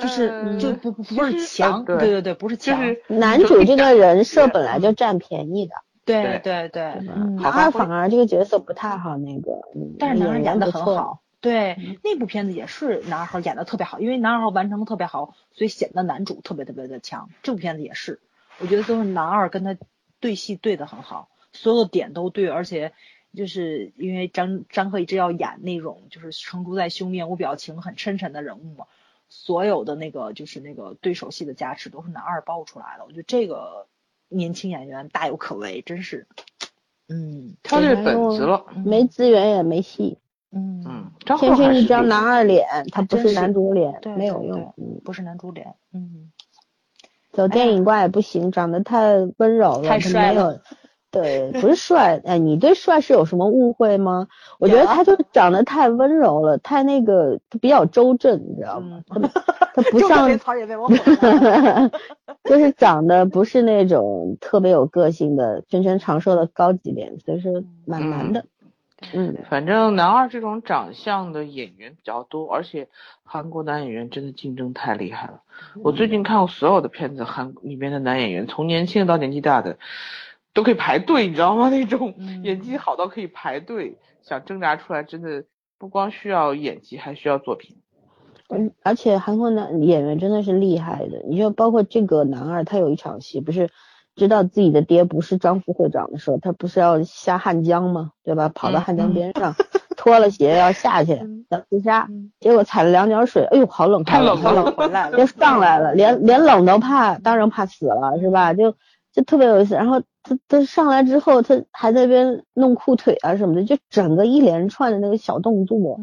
就是就不不不是强，对对对，不是强。男主这个人设本来就占便宜的，对对对。男二反而这个角色不太好，那个，但是男二演的很好。对，那部片子也是男二号演的特别好，因为男二号完成的特别好，所以显得男主特别特别的强。这部片子也是，我觉得都是男二跟他对戏对的很好，所有的点都对，而且就是因为张张赫一直要演那种就是成竹在胸，面无表情，很深沉的人物嘛。所有的那个就是那个对手戏的加持都是男二爆出来的，我觉得这个年轻演员大有可为，真是，嗯，挑对本子了，没资源也没戏，嗯。嗯，天生一张男二脸，他不是男主脸，没有用，不是男主脸，嗯，走电影挂也不行，长得太温柔了，太帅了。对，不是帅，哎，你对帅是有什么误会吗？我觉得他就长得太温柔了，太那个他比较周正，你知道吗？他 他不像，就是长得不是那种特别有个性的、圈圈常说的高级脸，所以说蛮难的。嗯，反正男二这种长相的演员比较多，而且韩国男演员真的竞争太厉害了。我最近看过所有的片子，韩里面的男演员从年轻到年纪大的都可以排队，你知道吗？那种演技好到可以排队，想挣扎出来真的不光需要演技，还需要作品。嗯，而且韩国男演员真的是厉害的，你就包括这个男二，他有一场戏不是。知道自己的爹不是张副会长的时候，他不是要下汉江吗？对吧？跑到汉江边上，脱了鞋要下去要自杀，结果踩了两脚水，哎呦，好冷，太冷了，回来了，就上来了，连连冷都怕，当然怕死了，是吧？就就特别有意思。然后他他上来之后，他还在那边弄裤腿啊什么的，就整个一连串的那个小动作，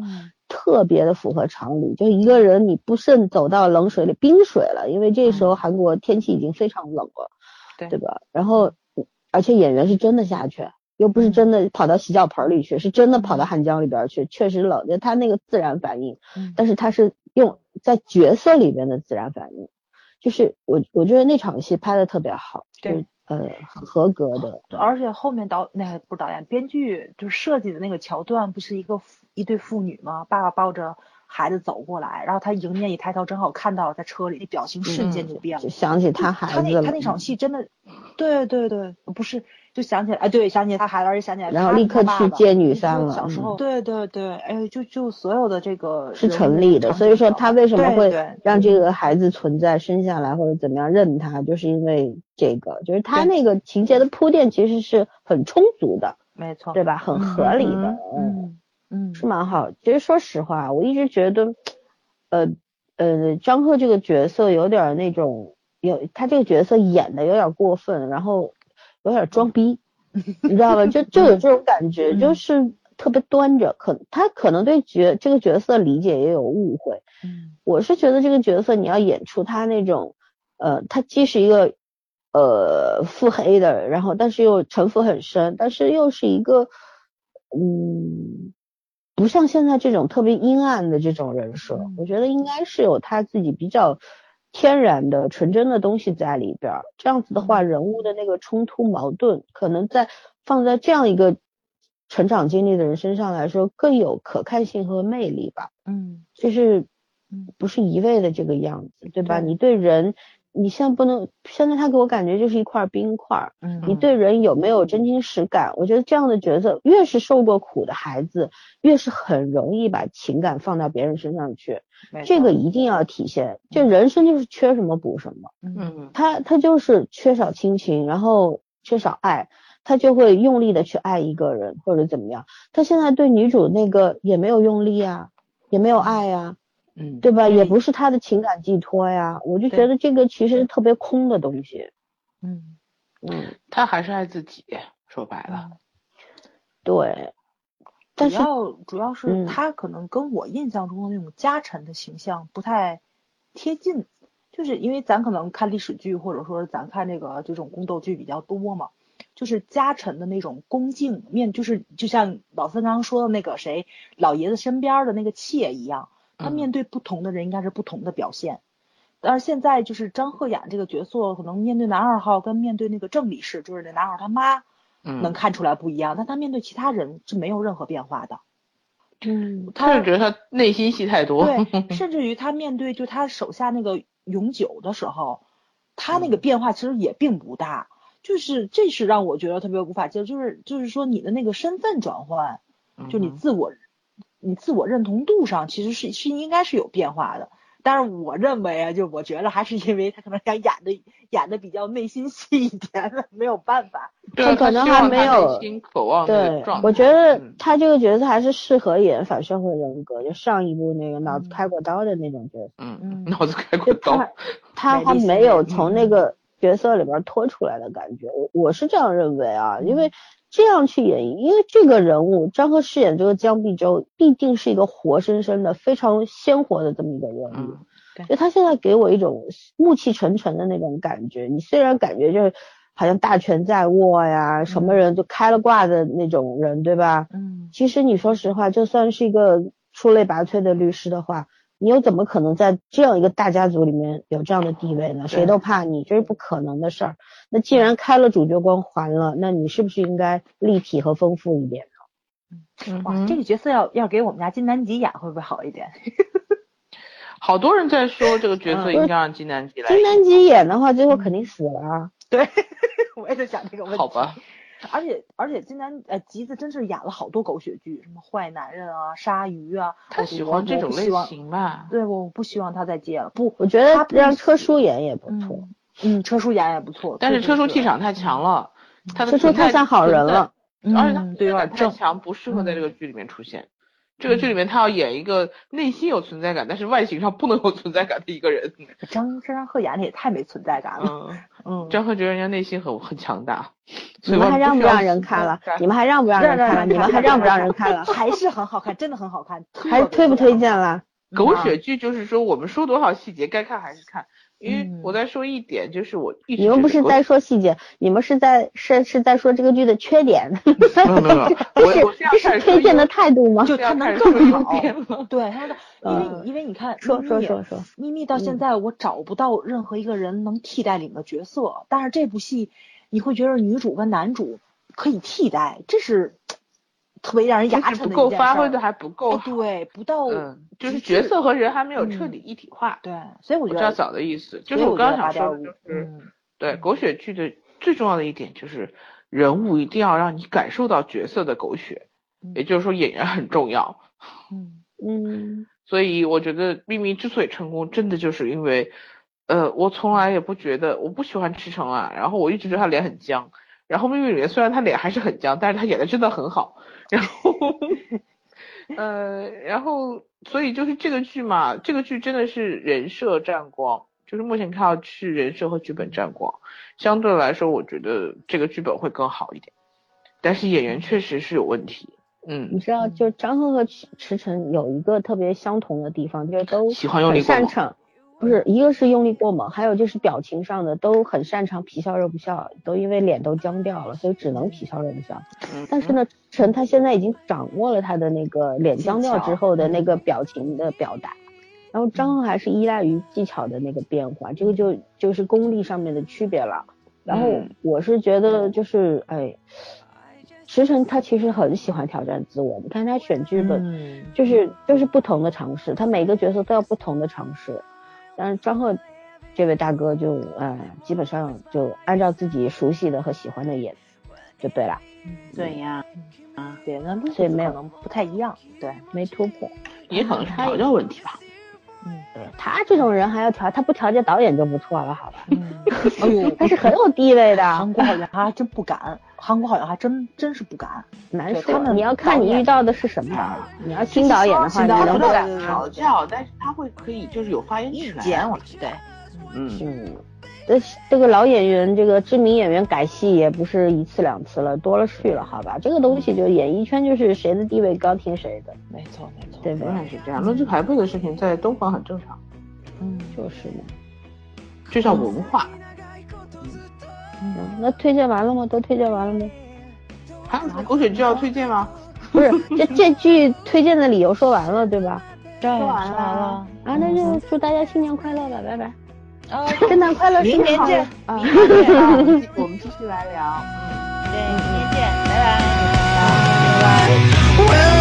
特别的符合常理。就一个人你不慎走到冷水里，冰水了，因为这时候韩国天气已经非常冷了。对吧？然后，而且演员是真的下去，又不是真的跑到洗脚盆里去，是真的跑到汉江里边去，确实冷。就他那个自然反应，但是他是用在角色里边的自然反应，就是我我觉得那场戏拍的特别好，对，呃，很合格的。而且后面导那不是导演，编剧就是设计的那个桥段，不是一个一对父女吗？爸爸抱着。孩子走过来，然后他迎面一抬头，正好看到在车里，那表情瞬间就变了。想起他孩子他那他那场戏真的，对对对，不是就想起来，哎，对，想起他孩子，而且想起来，然后立刻去接女三了。小时候，对对对，哎，就就所有的这个是成立的。所以说他为什么会让这个孩子存在，生下来或者怎么样认他，就是因为这个，就是他那个情节的铺垫其实是很充足的，没错，对吧？很合理的，嗯。嗯，是蛮好。其实说实话，我一直觉得，呃呃，张赫这个角色有点那种，有他这个角色演的有点过分，然后有点装逼，你知道吧？就就有这种感觉，就是特别端着。可他可能对角这个角色理解也有误会。嗯，我是觉得这个角色你要演出他那种，呃，他既是一个呃腹黑的，然后但是又城府很深，但是又是一个，嗯。不像现在这种特别阴暗的这种人设，我觉得应该是有他自己比较天然的纯真的东西在里边。这样子的话，人物的那个冲突矛盾，可能在放在这样一个成长经历的人身上来说，更有可看性和魅力吧。嗯，就是不是一味的这个样子，对吧？你对人。你现在不能，现在他给我感觉就是一块冰块。嗯，你对人有没有真情实感？我觉得这样的角色，越是受过苦的孩子，越是很容易把情感放到别人身上去。这个一定要体现。就人生就是缺什么补什么。嗯，他他就是缺少亲情，然后缺少爱，他就会用力的去爱一个人或者怎么样。他现在对女主那个也没有用力啊，也没有爱呀。嗯，对吧？也不是他的情感寄托呀，我就觉得这个其实特别空的东西。嗯嗯，他还是爱自己，说白了。对，但是主要主要是他可能跟我印象中的那种家臣的形象不太贴近，就是因为咱可能看历史剧或者说咱看这个这种宫斗剧比较多嘛，就是家臣的那种恭敬面，就是就像老三刚刚说的那个谁老爷子身边的那个妾一样。他面对不同的人应该是不同的表现，但是现在就是张赫演这个角色，可能面对男二号跟面对那个郑理事，就是那男二他妈，能看出来不一样。但他面对其他人是没有任何变化的。嗯，他是觉得他内心戏太多。对，甚至于他面对就他手下那个永久的时候，他那个变化其实也并不大。就是这是让我觉得特别无法接受，就是就是说你的那个身份转换，就你自我。你自我认同度上其实是是应该是有变化的，但是我认为啊，就我觉得还是因为他可能想演的演的比较内心戏一点，没有办法。他可能还没有对，我觉得他这个角色还是适合演反社会人格，就上一部那个脑子开过刀的那种角色。嗯嗯，脑子开过刀。他还没有从那个角色里边脱出来的感觉，我我是这样认为啊，因为。这样去演绎，因为这个人物张赫饰演这个江碧舟，必定是一个活生生的、非常鲜活的这么一个人物。就他现在给我一种暮气沉沉的那种感觉。你虽然感觉就是好像大权在握呀，什么人就开了挂的那种人，对吧？嗯。其实你说实话，就算是一个出类拔萃的律师的话。你又怎么可能在这样一个大家族里面有这样的地位呢？谁都怕你，这是不可能的事儿。那既然开了主角光环了，那你是不是应该立体和丰富一点呢？哇，这个角色要要给我们家金南吉演会不会好一点？好多人在说这个角色应该让金南吉来。金南吉演的话，最后肯定死了。对，我也在想这个问题。好吧。而且而且今年呃吉子真是演了好多狗血剧，什么坏男人啊、鲨鱼啊。他喜欢这种类型吧？对，我不希望他再接了。不，我觉得让车叔演也不错。嗯，车叔演也不错。但是车叔气场太强了，他的车叔太像好人了。而且他对有点太强，不适合在这个剧里面出现。这个剧里面他要演一个内心有存在感，但是外形上不能有存在感的一个人。张张赫演的也太没存在感了。嗯，张赫觉得人家内心很很强大。你们还让不让人看了？你们还让不让人看了？你们还让不让人看了？还是很好看，真的很好看。还推不推荐了？狗血剧就是说，我们说多少细节，该看还是看。因为我在说一点，就是我一你们不是在说细节，你们是在是是在说这个剧的缺点。没 有没有，我这是推荐的态度吗？就他能更好。对，他说，因为因为你看，说说说说，咪咪到现在我找不到任何一个人能替代领的角色，但是这部戏你会觉得女主跟男主可以替代，这是。特别让人牙碜的不够发挥的还不够，对，不到，嗯，就是角色和人还没有彻底一体化，对，所以我觉得知道早的意思，就是我刚刚想说的就是，对，狗血剧的最重要的一点就是人物一定要让你感受到角色的狗血，也就是说演员很重要，嗯嗯，所以我觉得秘密之所以成功，真的就是因为，呃，我从来也不觉得我不喜欢池诚啊，然后我一直觉得他脸很僵，然后秘密里面虽然他脸还是很僵，但是他演的真的很好。然后，呃，然后，所以就是这个剧嘛，这个剧真的是人设占光，就是目前看到是人设和剧本占光。相对来说，我觉得这个剧本会更好一点，但是演员确实是有问题。嗯，你知道，就张赫和池池诚有一个特别相同的地方，就是都喜欢用力擅长。不是，一个是用力过猛，还有就是表情上的都很擅长皮笑肉不笑，都因为脸都僵掉了，所以只能皮笑肉不笑。但是呢，陈他现在已经掌握了他的那个脸僵掉之后的那个表情的表达，然后张赫还是依赖于技巧的那个变化，这个就就是功力上面的区别了。然后我是觉得就是哎，池诚他其实很喜欢挑战自我，你看他选剧本就是就是不同的尝试，他每个角色都要不同的尝试。但是张赫这位大哥就呃基本上就按照自己熟悉的和喜欢的演就对了，对呀，啊，对，那所以没有不太一样，对，没突破，也可能是调教问题吧。嗯，对他这种人还要调，他不调节导演就不错了，好吧？嗯，哎呦，他是很有地位的。韩国好像还真不敢，韩国好像还真真是不敢。难说，你要看你遇到的是什么。你要新导演的话，你能不敢调教，但是他会可以就是有发言权。我对，嗯嗯。这这个老演员，这个知名演员改戏也不是一次两次了，多了去了，好吧？这个东西就演艺圈就是谁的地位高听谁的，没错没错，对，永远是这样。论资排辈的事情在东方很正常，嗯，就是嘛，就像文化。嗯，那推荐完了吗？都推荐完了吗？还有狗血剧要推荐吗？不是，这这剧推荐的理由说完了对吧？说完了啊，那就祝大家新年快乐吧，拜拜。啊，圣诞快乐，明年见啊！明年见啊！我们继续来聊，嗯，对，明年见，拜拜，拜拜。